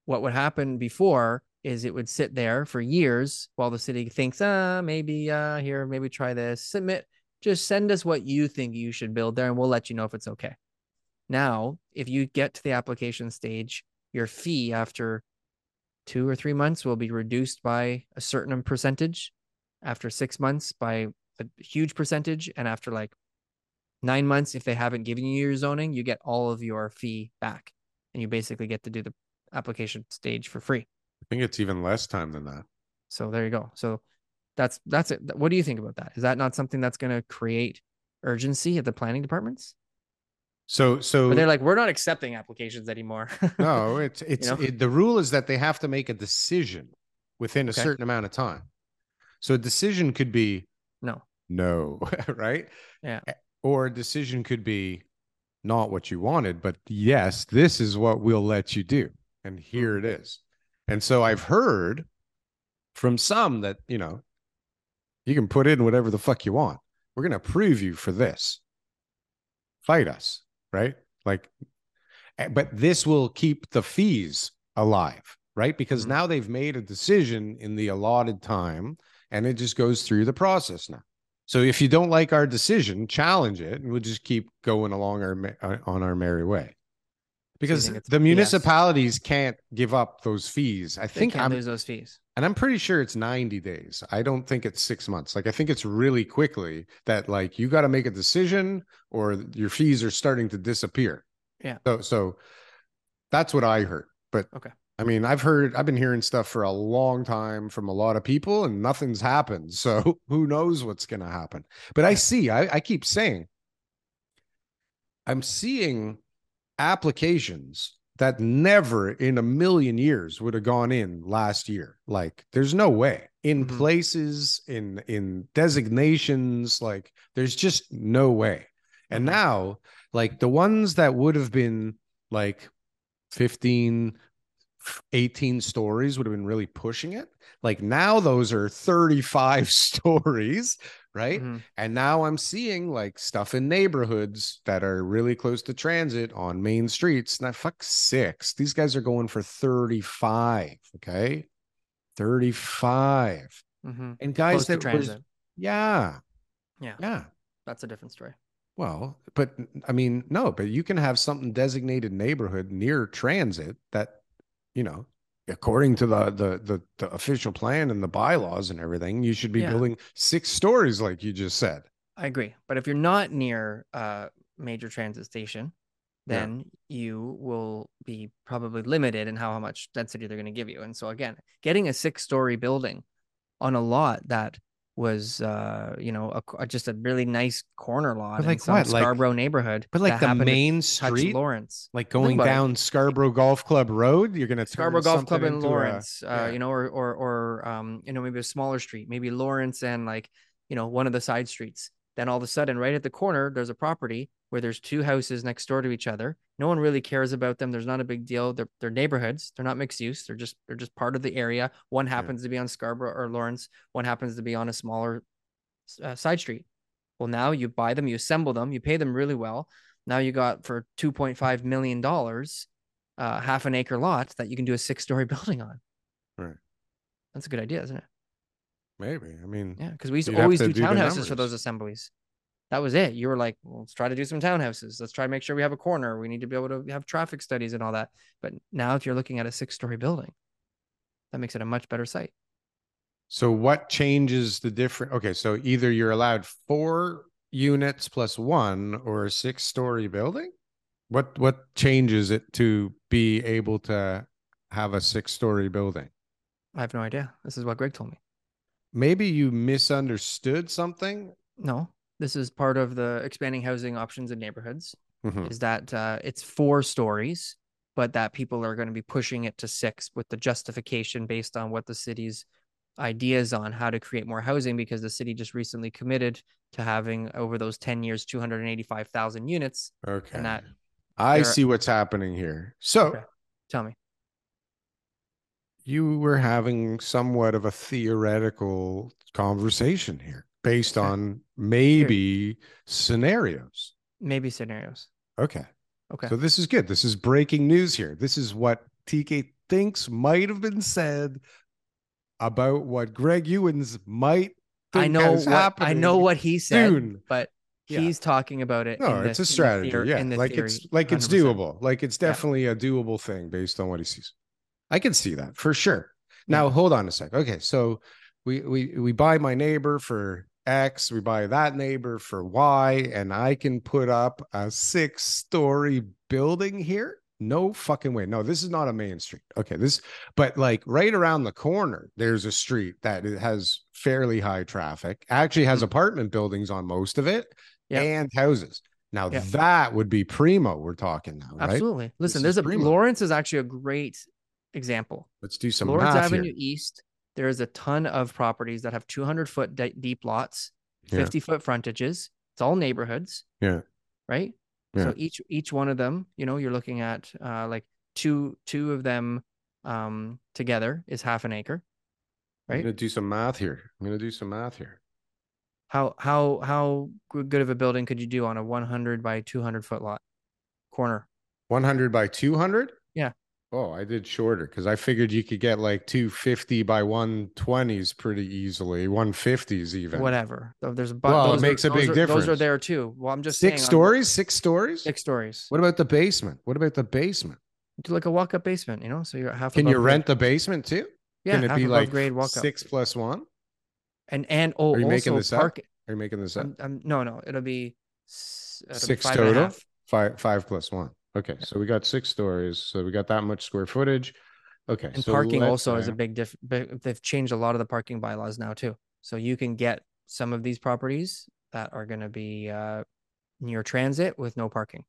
What would happen before is it would sit there for years while the city thinks, uh, maybe uh here, maybe try this. Submit, just send us what you think you should build there and we'll let you know if it's okay. Now, if you get to the application stage, your fee after two or three months will be reduced by a certain percentage, after six months by a huge percentage, and after like nine months, if they haven't given you your zoning, you get all of your fee back. And you basically get to do the application stage for free. I think it's even less time than that. So there you go. So that's that's it. What do you think about that? Is that not something that's going to create urgency at the planning departments? So so Or they're like, we're not accepting applications anymore. no, it's it's know? it, the rule is that they have to make a decision within a Okay. certain amount of time. So a decision could be no. no, right? Yeah. Or a decision could be not what you wanted, but yes, this is what we'll let you do. And here it is. And so I've heard from some that, you know, you can put in whatever the fuck you want. We're going to approve you for this. Fight us, right? Like, eh, but this will keep the fees alive, right? Because Mhm. now they've made a decision in the allotted time and it just goes through the process now. So if you don't like our decision, challenge it, and we'll just keep going along our uh, on our merry way. Because the municipalities can't give up those fees. I They think can't I'm, lose those fees. and I'm pretty sure it's 90 days. I don't think it's six months. Like I think it's really quickly that like you got to make a decision or your fees are starting to disappear. Yeah. So so that's what I heard. But Okay. I mean, I've heard I've been hearing stuff for a long time from a lot of people and nothing's happened. So who knows what's gonna happen? But I see, I, I keep saying I'm seeing applications that never in a million years would have gone in last year. Like there's no way in Mhm. places in in designations like there's just no way. And Mhm. now like the ones that would have been like 15 18 stories would have been really pushing it. Like now those are 35 stories, right? Mhm. And now I'm seeing like stuff in neighborhoods that are really close to transit on main streets. Now, fuck six. These guys are going for 35. Okay. 35. Mhm. And guys Close that was, yeah. Yeah. Yeah. That's a different story. Well, but I mean, no, but you can have something designated neighborhood near transit that, you know, according to the the the, the official plan and the bylaws and everything, you should be Yeah. building six stories, like you just said. I agree. But if you're not near a major transit station, Yeah. then you will be probably limited in how, how much density they're going to give you. And so again, getting a six story building on a lot that was uh you know a, a- just a really nice corner lot But in like some what? Like- Scarborough neighborhood But like the main street, Lawrence like going down Scarborough Golf Club Road, you're gonna turn Scarborough Golf Club in into a- Lawrence, yeah. uh, you know, or or or um, you know, maybe a smaller street, maybe Lawrence and like, you know, one of the side streets. Then all of a sudden, right at the corner, there's a property where there's two houses next door to each other. No one really cares about them. There's not a big deal. They're they're neighborhoods. They're not mixed use. They're just they're just part of the area. One happens to be on Scarborough or Lawrence. One happens to be on a smaller uh, side street. Well, now you buy them, you assemble them, you pay them really well. Now you got for two point five million dollars, uh, half an acre lot that you can do a six story building on. Right. That's a good idea, isn't it? Maybe. I mean, Yeah, because we used to always to do do townhouses for those assemblies. That was it. You were like, well, let's try to do some townhouses. Let's try to make sure we have a corner. We need to be able to have traffic studies and all that. But now, if you're looking at a six story building, that makes it a much better site. So what changes the different? Okay, so either you're allowed four units plus one or a six story building? What what changes it to be able to have a six story building? I have no idea. This is what Greg told me. Maybe you misunderstood something. No, this is part of the expanding housing options in neighborhoods. Mhm. Is that uh, it's four stories, but that people are going to be pushing it to six with the justification based on what the city's ideas on how to create more housing because the city just recently committed to having over those 10 years 285,000 units Okay. that I see what's happening here. So Okay. tell me you were having somewhat of a theoretical conversation here based Okay. on maybe scenarios. maybe scenarios Okay. okay So this is good. This is breaking news here. This is what TK thinks might have been said about what Greg Ewans might think I know what I know what he said soon. but Yeah. he's talking about it No, the- it's a strategy. theor- yeah, like it's like it's 100%. doable. Like it's Yeah. definitely a doable thing based on what he sees. I can see that for sure. Now Yeah. hold on a sec. Okay, so we we we buy my neighbor for X, we buy that neighbor for Y, and I can put up a six-story building here. No fucking way. No, this is not a main street. Okay, this, but like right around the corner, there's a street that has fairly high traffic. Actually, has Mhm. apartment buildings on most of it Yeah. and houses. Now Yeah. that would be primo. We're talking now, right? absolutely listen This there's a primo. Lawrence is actually a great example Let's do some Lawrence Avenue here. East, there is a ton of properties that have 200 foot de- deep lots, Yeah. 50 foot frontages. It's all neighborhoods. Yeah. Right. Yeah. So each each one of them, you know, you're looking at uh, like two two of them um, together is half an acre. Right. I'm gonna do some math here. I'm gonna do some math here. How how how good of a building could you do on a 100 by 200 foot lot corner? 100 by 200. Yeah. Oh, I did shorter because I figured you could get like 250 by 120s pretty easily, 150s even. Whatever. There's a bu- Well, it those are- makes a big are- Those are there too. Well, I'm just Six saying stories, six stories. Six stories. What about the basement? What about the basement? Do like a walk up basement, you know, so you're half. Can you grade. rent the basement too? Yeah, Can it be like grade walk up. six plus one? And and oh, Are you also making this up? Are you making this up? I'm, I'm, no, no, it'll be uh, it'll be Six a total? Five five plus one. Okay, so we got six stories. So we got that much square footage. Okay, And so parking also is a big diff. They've changed a lot of the parking bylaws now too, so you can get some of these properties that are going to be uh, near transit with no parking.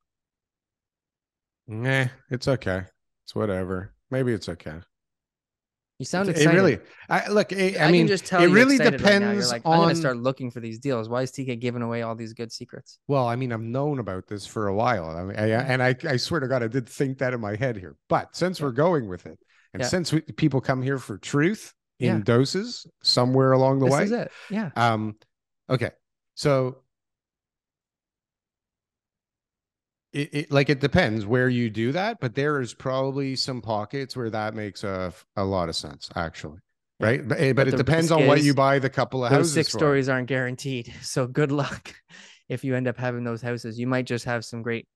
Nah, it's okay. It's whatever. Maybe it's okay. You sound excited. It really, I look. It, I, I, mean, just tell it really excited right now. You're depends like, I'm going on- to start looking for these deals. Why is TK giving away all these good secrets? well, I mean, I've known about this for a while. I mean, I, and I, I swear to God, I did think that in my head here. But since Yeah. we're going with it, and Yeah. since we, people come here for truth in Yeah. doses somewhere along the This way, is it. Yeah. Um, okay, so it, it like it depends where you do that, but there is probably some pockets where that makes a a lot of sense, actually, right? But, eh, but But it depends on what you buy the couple of houses six for. stories aren't guaranteed. So good luck if you end up having those houses. You might just have some great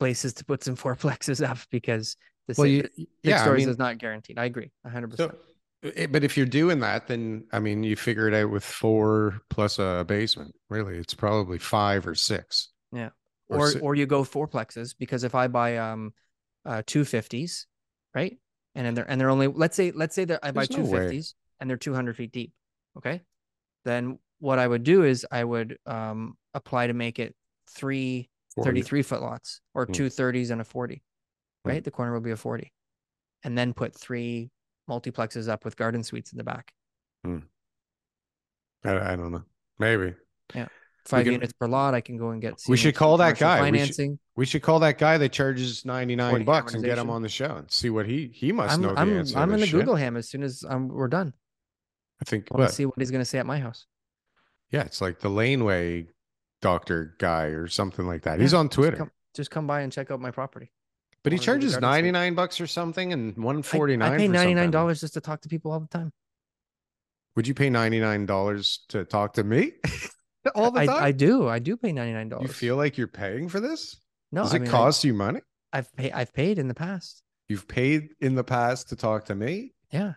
places to put some fourplexes up because the Well, si- you, six yeah, I stories mean, is not guaranteed. I agree, hundred percent. eh, but if you're doing that, then I mean, you figure it out with four plus a basement. Really, it's probably five or six. Yeah. or Or si- or you go fourplexes because if I buy um uh two fifties, right, and then they're and they're only let's say let's say that I buy There's no two fifties and they're two hundred feet deep, okay, then what I would do is I would um apply to make it three 40. 33 foot lots or Hmm. two 30s and a 40 Hmm. right the corner will be a 40 and then put three multiplexes up with garden suites in the back I, I don't know. Maybe five can- units per lot i can go and get We should call that guy. We should- financing We should call that guy that charges 99 bucks and get him on the show and see what he he must i'm know the i'm, answer. I'm to gonna shit. google him as soon as um, we're done I think i want to see what he's gonna say at my house Yeah, it's like the laneway doctor guy or something like that. He's Yeah, on just Twitter. come, just come by and check out my property but he wanna go to charges 99 bucks or something and 149 I, pay $99 just to talk to people all the time Would you pay $99 to talk to me all the I, time? I do i do pay $99 you feel like you're paying for this? no Does I it mean, I- cost you money? i've paid i've paid in the past You've paid in the past to talk to me? yeah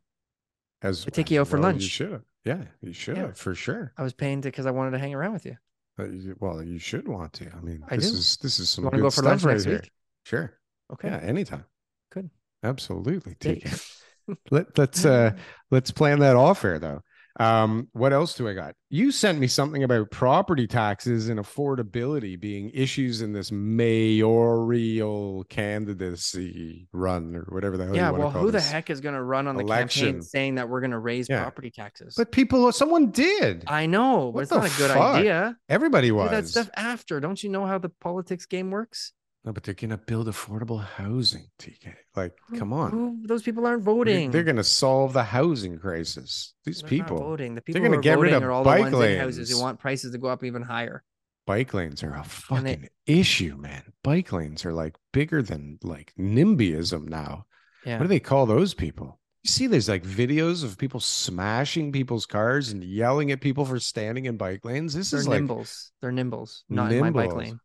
As I take you out for well, You should. Yeah, you should Yeah. have for sure. i was paying to because i wanted to hang around with you Uh, you- well, you should want to. I mean, I this do. is this is some wanna good go for stuff lunch right next here. week? Sure. Okay. Yeah, anytime. Good. Absolutely. Take TK. Let, let's uh let's plan that off air though. Um, what else do I got? You sent me something about property taxes and affordability being issues in this mayoral candidacy run or whatever the hell yeah. you want Well, to call who the heck is going to run on the election. campaign saying that we're going to raise Yeah. property taxes? But people, someone did. I know, but What it's not a good fuck? idea. Everybody Do was. that stuff after. Don't you know how the politics game works? No, but they're gonna build affordable housing, TK. Like, come on. who- those people aren't They're- voting. They're gonna solve the housing crisis. These They're people. voting. The people they're gonna get rid of are all the bike ones in houses who want prices to go up even higher. bike lanes are a And they- fucking issue, man. Bike lanes are like bigger than like NIMBYism now. Yeah. What do they call those people? You see, there's like videos of people smashing people's cars and yelling at people for standing in bike lanes. This They're is like nimbles. They're nimbles, not in my bike lane.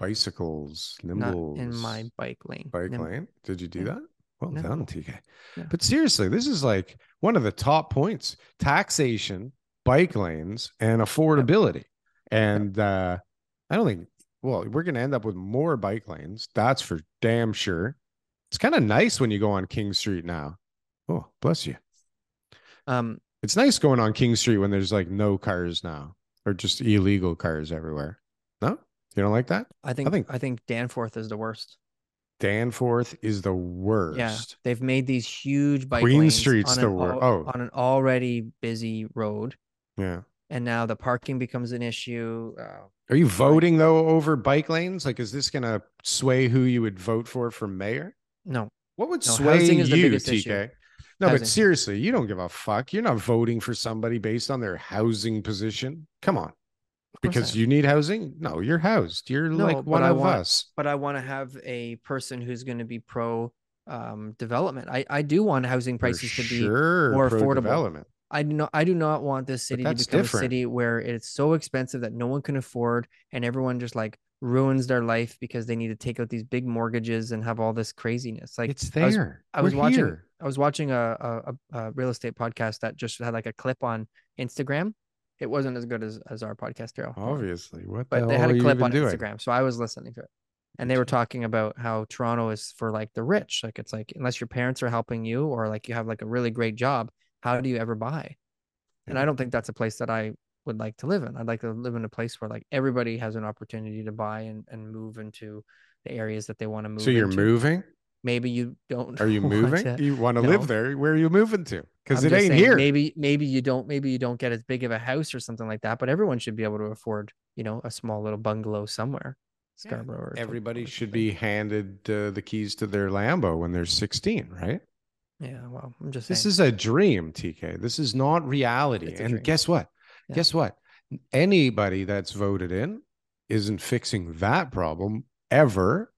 Bicycles, Not nimbles. in my bike lane. bike lane. Did you do Yeah. that? Well No. done, TK. But seriously, this is like one of the top points: taxation, bike lanes, and affordability. And uh, I don't think. Well, we're going to end up with more bike lanes. That's for damn sure. It's kind of nice when you go on King Street now. Oh, bless you. Um, It's nice going on King Street when there's like no cars now, or just illegal cars everywhere. You don't like that? I think I think- think Danforth is the worst. Danforth is the worst. Yeah, they've made these huge bike lanes Street's on the an al- oh. on an already busy road, Yeah. and now the parking becomes an issue. Uh, Are you voting though over bike lanes? Like, is this going to sway who you would vote for for mayor? no, What would No, sway you, TK? issue. No, Housing. but seriously, you don't give a fuck. You're not voting for somebody based on their housing position. Come on, because you need housing. No, you're housed. You're No, like one I of want- us. but I want to have a person who's going to be pro um, development. I I do want housing For prices to be sure, more affordable. development. I do not I do not want this city to become different. a city where it's so expensive that no one can afford and everyone just like ruins their life because they need to take out these big mortgages and have all this craziness. Like it's I was- there. I was watching here. I was watching a, a a- a real estate podcast that just had like a clip on Instagram. It wasn't as good as, as our podcast, Darryl. Obviously, what But the they had a clip on doing? Instagram. So I was listening to it. And they were talking about how Toronto is for like the rich. Like it's like unless your parents are helping you or like you have like a really great job, how do you ever buy? And I don't think that's a place that I would like to live in. I'd like to live in a place where like everybody has an opportunity to buy and, and move into the areas that they want to move. So you're into. moving? Maybe you don't. Are you moving? to- You want to No. live there? Where are you moving to? Because it ain't saying, here. Maybe maybe you don't maybe you don't get as big of a house or something like that, but everyone should be able to afford, you know, a small little bungalow somewhere. Yeah, Scarborough. or Everybody should be handed uh, the keys to their Lambo when they're 16, right? Yeah, well, I'm just This saying. is a dream, TK. This is not reality. And dream. guess what? Yeah. Guess what? Anybody that's voted in isn't fixing that problem ever,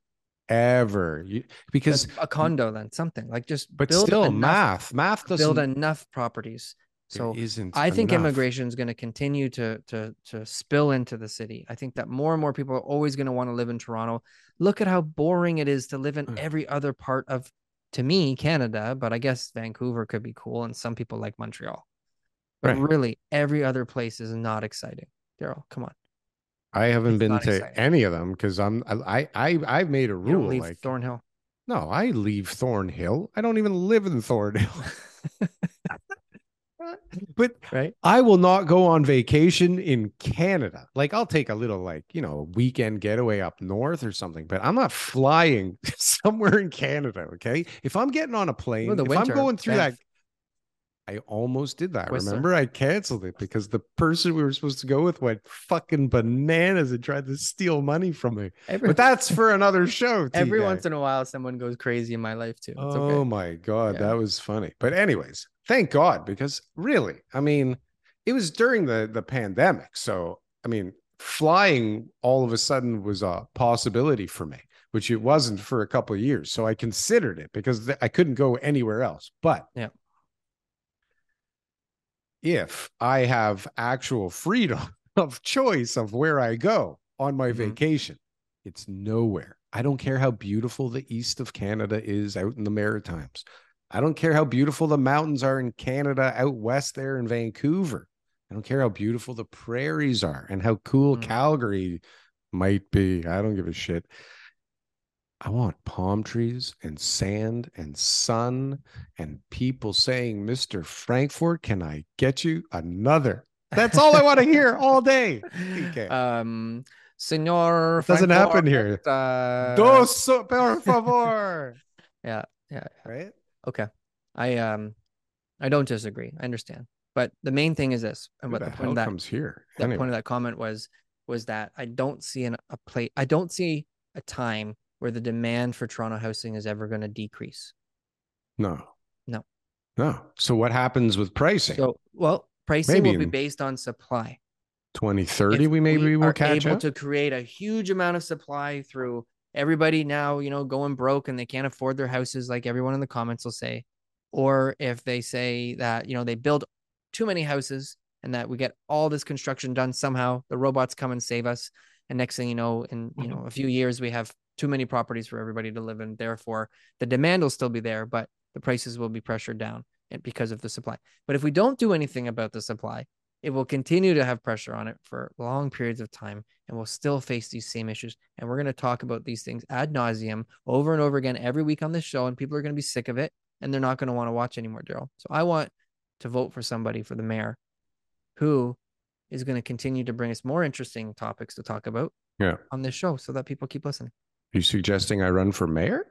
ever. You, because, a condo then something like just but build still, enough, math, math doesn't. build enough properties. So isn't I think immigration is going to continue to to to spill into the city. I think that more and more people are always going to want to live in Toronto. Look at how boring it is to live in hmm. every other part of, to me, Canada. But I guess Vancouver could be cool, and some people like Montreal. But Right. really, every other place is not exciting. Darryl, come on. I haven't It's been to exciting. any of them because I'm I I I've made a rule leave like Thornhill. no, I leave Thornhill. I don't even live in Thornhill. but right? I will not go on vacation in Canada. Like I'll take a little like, you know, weekend getaway up north or something, but I'm not flying somewhere in Canada, okay? If I'm getting on a plane, the if winter, I'm going through that I almost did that. Whistler. Remember, I canceled it because the person we were supposed to go with went fucking bananas and tried to steal money from me. Every, But that's for another show. every TK. once in a while, someone goes crazy in my life too. It's Oh okay. my god, Yeah. that was funny. But anyways, thank God because really, I mean, it was during the the pandemic, so I mean, flying all of a sudden was a possibility for me, which it wasn't for a couple of years. So I considered it because I couldn't go anywhere else. But Yeah. If I have actual freedom of choice of where I go on my Mhm. vacation, it's nowhere. I don't care how beautiful the east of Canada is out in the Maritimes. I don't care how beautiful the mountains are in Canada out west there in Vancouver. I don't care how beautiful the prairies are and how cool Mm. Calgary might be. I don't give a shit. I want palm trees and sand and sun and people saying, Mr. Frankfort, can I get you another? That's all I want to hear all day. TK. Um, Senor. Doesn't happen here. Uh, Dos, por favor. Yeah, yeah. Right? Okay. I um, I don't disagree. I understand, but the main thing is this, and Who what the the point of that comes here? that Anyway, point of that comment was was that I don't see an, a play. I don't see a time where the demand for Toronto housing is ever going to decrease. no. No. No. So what happens with pricing? So, well, pricing Maybe will be based on supply. 2030, If we maybe will are catch able up. to create a huge amount of supply through everybody now, you know, going broke and they can't afford their houses, like everyone in the comments will say, or if they say that you know they build too many houses and that we get all this construction done somehow, the robots come and save us, and next thing you know, in you know a few years we have too many properties for everybody to live in. Therefore, the demand will still be there, but the prices will be pressured down because of the supply. But if we don't do anything about the supply, it will continue to have pressure on it for long periods of time and we'll still face these same issues. And we're going to talk about these things ad nauseum over and over again every week on this show, and people are going to be sick of it and they're not going to want to watch anymore, Darryl. So I want to vote for somebody for the mayor who is going to continue to bring us more interesting topics to talk about Yeah. on this show so that people keep listening. Are you suggesting I run for mayor?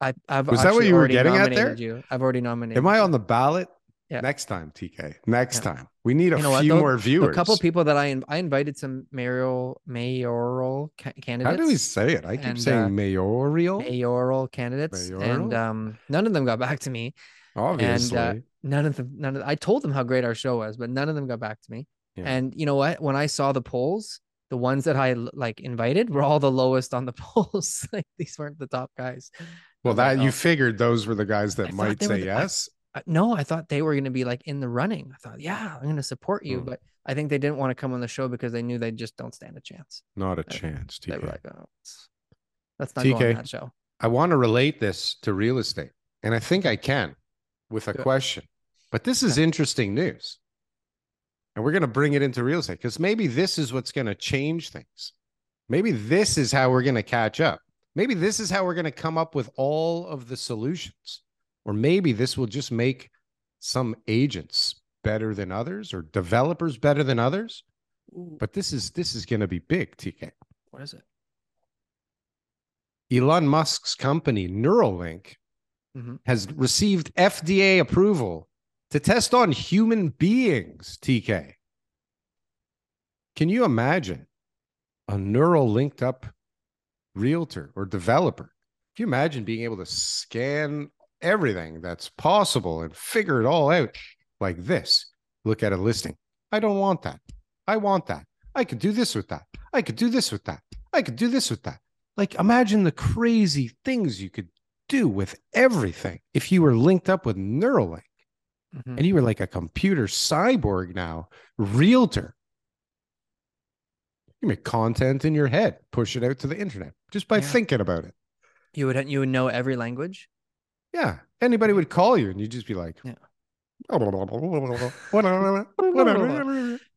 I, I've Was that what you were already getting at there? nominated You. I've already nominated. Am I on the ballot? Yeah. Next time, TK. Next Yeah. time. We need a You know few more viewers. A couple people that I I invited some mayoral mayoral ca- candidates. How do we say it? I keep And, saying uh, mayoral. mayoral candidates, and um, none of them got back to me. Obviously. And uh, none of them, none of I told them how great our show was, but none of them got back to me. Yeah. And you know what? When I saw the polls, the ones that I like invited were all the lowest on the polls. like these weren't the top guys. well, that you oh. figured those were the guys that I might say the- I- yes. Uh, no, I thought they were going to be like in the running. I thought, yeah, I'm going to support you, Hmm. but I think they didn't want to come on the show because they knew they just don't stand a chance. Not a they- chance, They were TK. like, oh, let's not TK. that show. I want to relate this to real estate, and I think I can with a Good. question. But this is interesting news. And we're going to bring it into real estate because maybe this is what's going to change things. Maybe this is how we're going to catch up. Maybe this is how we're going to come up with all of the solutions. Or maybe this will just make some agents better than others or developers better than others. But this is this is going to be big, TK. what is it? Elon Musk's company Neuralink Mhm. has received FDA approval to test on human beings, TK. Can you imagine a neural linked up realtor or developer? Can you imagine being able to scan everything that's possible and figure it all out like this? Look at a listing. I don't want that. I want that. I could do this with that. I could do this with that. I could do this with that. Like, imagine the crazy things you could do with everything if you were linked up with Neuralink Mhm. and you were like a computer cyborg now, realtor. You make content in your head, push it out to the internet just by Yeah. thinking about it. You would you would know every language. Yeah. Anybody would call you and you'd just be like, Yeah.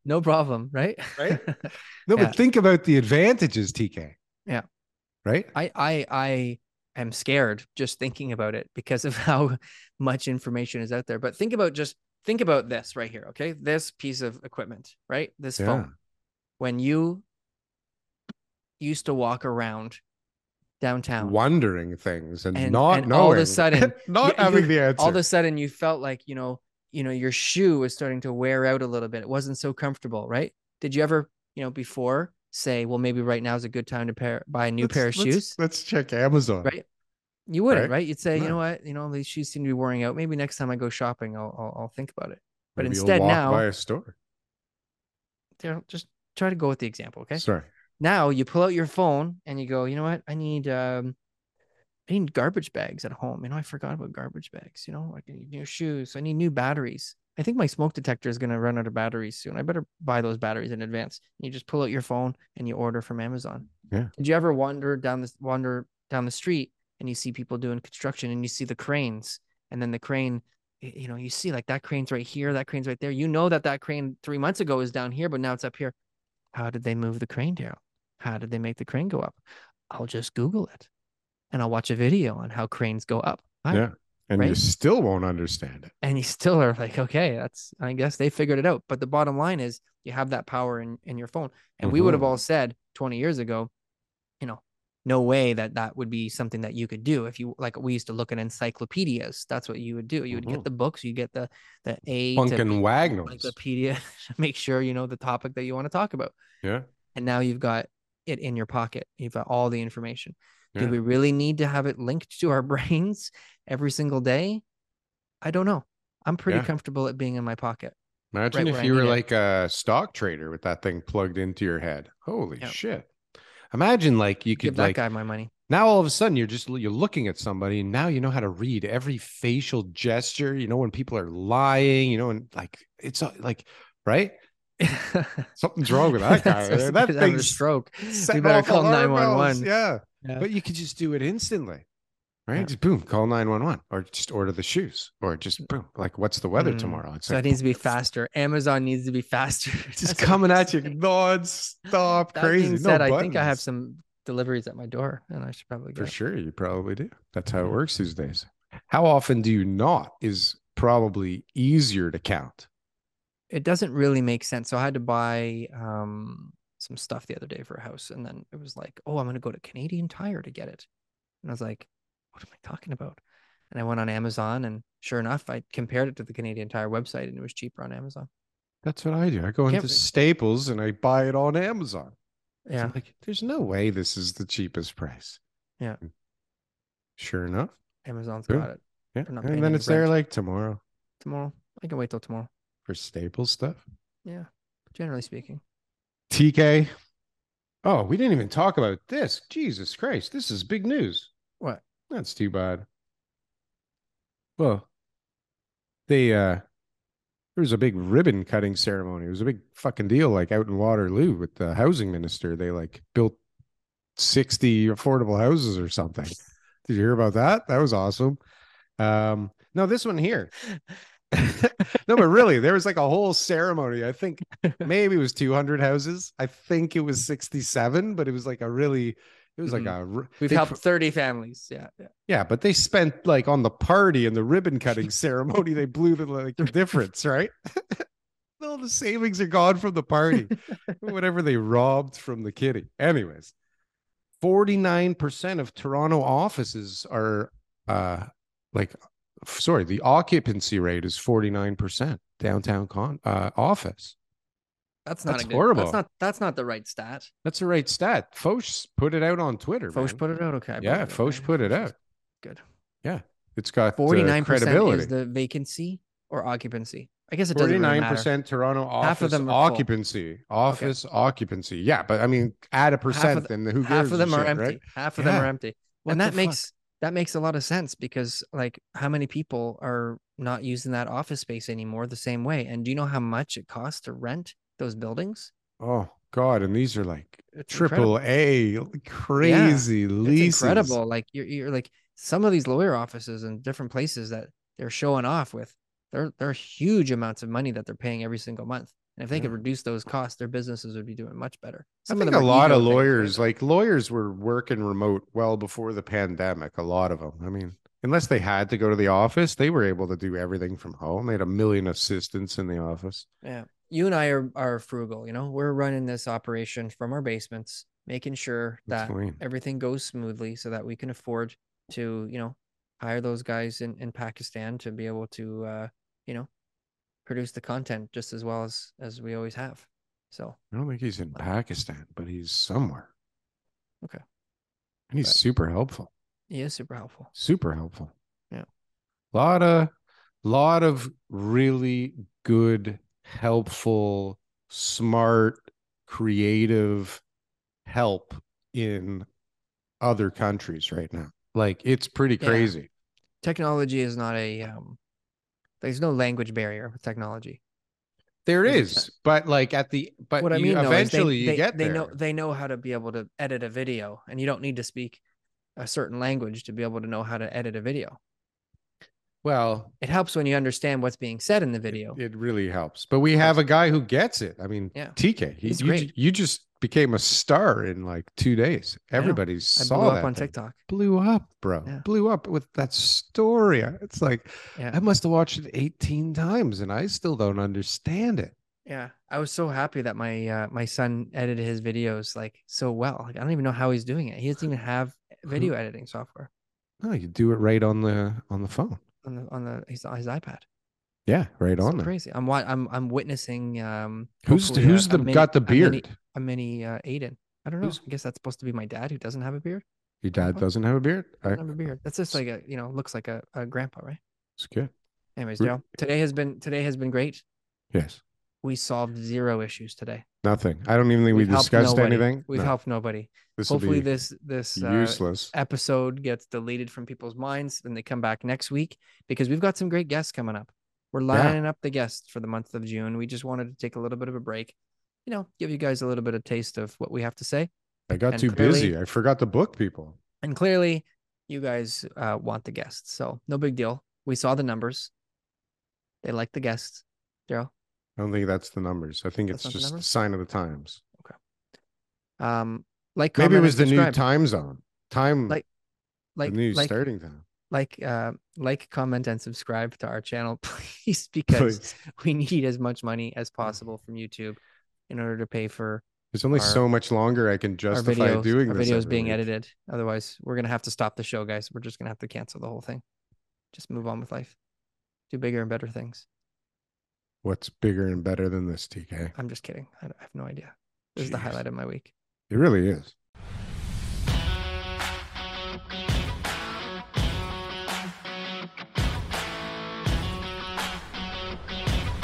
No problem, right? Right? No, Yeah. but think about the advantages, TK. Yeah. Right? I I I am scared just thinking about it because of how much information is out there. But think about just think about this right here, okay? This piece of equipment, right? This Yeah. phone. When you used to walk around downtown, Wondering things and, And- not and knowing, all of a sudden, not you- having the answer. all of a sudden you felt like, you know, you know, your shoe was starting to wear out a little bit. It wasn't so comfortable, right? Did you ever, you know, before say, well, maybe right now is a good time to pair buy a new Let's- pair of let's- shoes? Let's check Amazon. Right. You wouldn't, Right? right? You'd say, you know what, you know, these shoes seem to be wearing out. Maybe next time I go shopping, I'll I'll, I'll think about it. But Maybe instead now, by a store. you know, just try to go with the example, okay? Sorry. Now you pull out your phone and you go, you know what, I need um, I need garbage bags at home. You know, I forgot about garbage bags. You know, I need new shoes. I need new batteries. I think my smoke detector is going to run out of batteries soon. I better buy those batteries in advance. You just pull out your phone and you order from Amazon. Yeah. Did you ever wander down this wander down the street and you see people doing construction and you see the cranes and then the crane you know, you see like that crane's right here, that crane's right there. You know that that crane three months ago was down here, but now it's up here. How did they move the crane down? How did they make the crane go up? I'll just Google it and I'll watch a video on how cranes go up. Yeah. And you still won't understand it. And you still are like, okay, that's, I guess they figured it out. But the bottom line is you have that power in, in your phone. And we would have Mhm. all said 20 years ago, you know, no way that that would be something that you could do if you like we used to look at encyclopedias that's what you would do you would Mhm. get the books you get the the a Funk to and B Wagnalls. encyclopedia to make sure you know the topic that you want to talk about Yeah. and now you've got it in your pocket you've got all the information do we really need to have it linked to our brains every single day i don't know i'm pretty Yeah. comfortable at being in my pocket Imagine right if where I you were need it. like a stock trader with that thing plugged into your head. Holy shit. Imagine like you could give that like guy my money now all of a sudden you're just you're looking at somebody and now you know how to read every facial gesture, you know when people are lying, you know and like it's uh, like right? Something's wrong with that guy. That thing's stroke setting better call 911. Yeah. Yeah. But you could just do it instantly. Right? Yeah. Just boom, call 911 or just order the shoes or just boom. Like what's the weather Mm. tomorrow? It's so like it needs to be faster amazon needs to be faster just coming at you non-stop crazy. being No said, I think I have some deliveries at my door, and I should probably go. For sure, you probably do. That's how it works these days. How often do you not is probably easier to count. It doesn't really make sense. So I had to buy um, some stuff the other day for a house, and then it was like, "Oh, I'm going to go to Canadian Tire to get it," and I was like, "What am I talking about?" And I went on Amazon, and sure enough, I compared it to the Canadian Tire website, and it was cheaper on Amazon. That's what I do. I go Can't into Staples and I buy it on Amazon. So Yeah, I'm like, there's no way this is the cheapest price. Yeah. Hmm. Sure enough. Amazon's Cool. got it Yeah. They're not paying And then it's there like tomorrow tomorrow. I can wait till tomorrow. for Staples stuff. Yeah, generally speaking. TK. Oh, we didn't even talk about this. Jesus Christ. This is big news. What? That's too bad. Well, they uh there was a big ribbon cutting ceremony. It was a big fucking deal, like out in Waterloo with the housing minister. They like built 60 affordable houses or something. Did you hear about that? That was awesome. Um, no, this one here. no, but really, there was like a whole ceremony. I think maybe it was 200 houses. I think it was 67, but it was like a really, it was like a. We've they helped 30 families. Yeah, yeah. yeah, but they spent like on the party and the ribbon cutting ceremony, they blew the like the difference, right? All the savings are gone from the party, whatever they robbed from the kitty. Anyways, 49% of Toronto offices are uh like sorry, the occupancy rate is 49% downtown con uh office. That's not That's a good, horrible. That's not that's not the right stat. That's the right stat. Foch put it out on Twitter. Foch man. put it out. Okay. I Yeah. Foch Okay, put it out. Good. Yeah, It's got uh, Forty nine percent credibility. is the vacancy or occupancy. I guess it doesn't really Forty-nine matter. percent Toronto Half of office them are full. occupancy. Office occupancy. Yeah, but I mean, add a percent, the- and who Half gives of a them are shit, empty. right? Half of them are empty. What and that fuck? makes that makes a lot of sense because like how many people are not using that office space anymore the same way? And do you know how much it costs to rent those buildings? Oh God, and these are like It's incredible. triple A, crazy leases. It's incredible. Like you're you're like some of these lawyer offices in different places that they're showing off with. They're they're huge amounts of money that they're paying every single month. And if they could reduce those costs, their businesses would be doing much better. I think a lot of lawyers, like lawyers, were working remote well before the pandemic. A lot of them. I mean, unless they had to go to the office, they were able to do everything from home. They had a million assistants in the office. Yeah. You and I are are frugal, you know. We're running this operation from our basements, making sure that everything goes smoothly so that we can afford to, you know, hire those guys in, in Pakistan to be able to uh, you know, produce the content just as well as as we always have. So I don't think he's in Pakistan, but he's somewhere. Okay. And he's But- super helpful. he is super helpful. Super helpful. Yeah. Lot of lot of really good, helpful, smart, creative help in other countries right now. Like it's pretty Yeah. crazy. Technology is not a um there's no language barrier with technology. There's sense. but like at the but what I mean though, eventually they, you they, get they there. know they know how to be able to edit a video and you don't need to speak a certain language to be able to know how to edit a video. Well, It helps when you understand what's being said in the video. it really helps. But we have a guy who gets it. I mean, Yeah. TK, he, He's you, great. you just became a star in like two days. Everybody I saw blew that up on thing. TikTok. Blew up, bro. Yeah. Blew up with that story. It's like Yeah. I must have watched it 18 times and I still don't understand it. Yeah, I was so happy that my uh, my son edited his videos like so well. Like I don't even know how he's doing it. He doesn't even have video editing software No, you do it right on the on the phone. on the on the his, his iPad. Yeah, right It's on so there. crazy. I'm I'm I'm witnessing um Who's a- who's a the mini- got the a mini- beard? A mini uh, Aiden. I don't know. Who's- I guess that's supposed to be my dad who doesn't have a beard. Your dad doesn't have a beard. I, Doesn't have a beard. That's just like a you know looks like a, a grandpa, right? it's good. Anyways, Re- Joe, today has been today has been great. Yes. We solved zero issues today. Nothing. I don't even think we We've helped discussed nobody. anything. We've No, helped nobody. this will Hopefully be this this uh, useless. episode gets deleted from people's minds. Then they come back next week because we've got some great guests coming up. We're lining up the guests for the month of June. We just wanted to take a little bit of a break, you know, give you guys a little bit of taste of what we have to say. I got and too clearly- busy. I forgot to book people. And clearly, you guys uh, want the guests, so no big deal. We saw the numbers. They like the guests. Darryl, I don't think that's the numbers. I think That's it's just numbers? sign of the times. Okay. Um, like Maybe it was the new time zone. Time Like- like the new like starting time. like uh like comment and subscribe to our channel please because Please. we need as much money as possible from youtube in order to pay for There's only our- so much longer I can justify videos doing our this. videos being week. edited otherwise we're gonna have to stop the show guys we're just gonna have to cancel the whole thing just move on with life do bigger and better things What's bigger and better than this, TK? i'm just kidding i, I have no idea this is the highlight of my week It really is.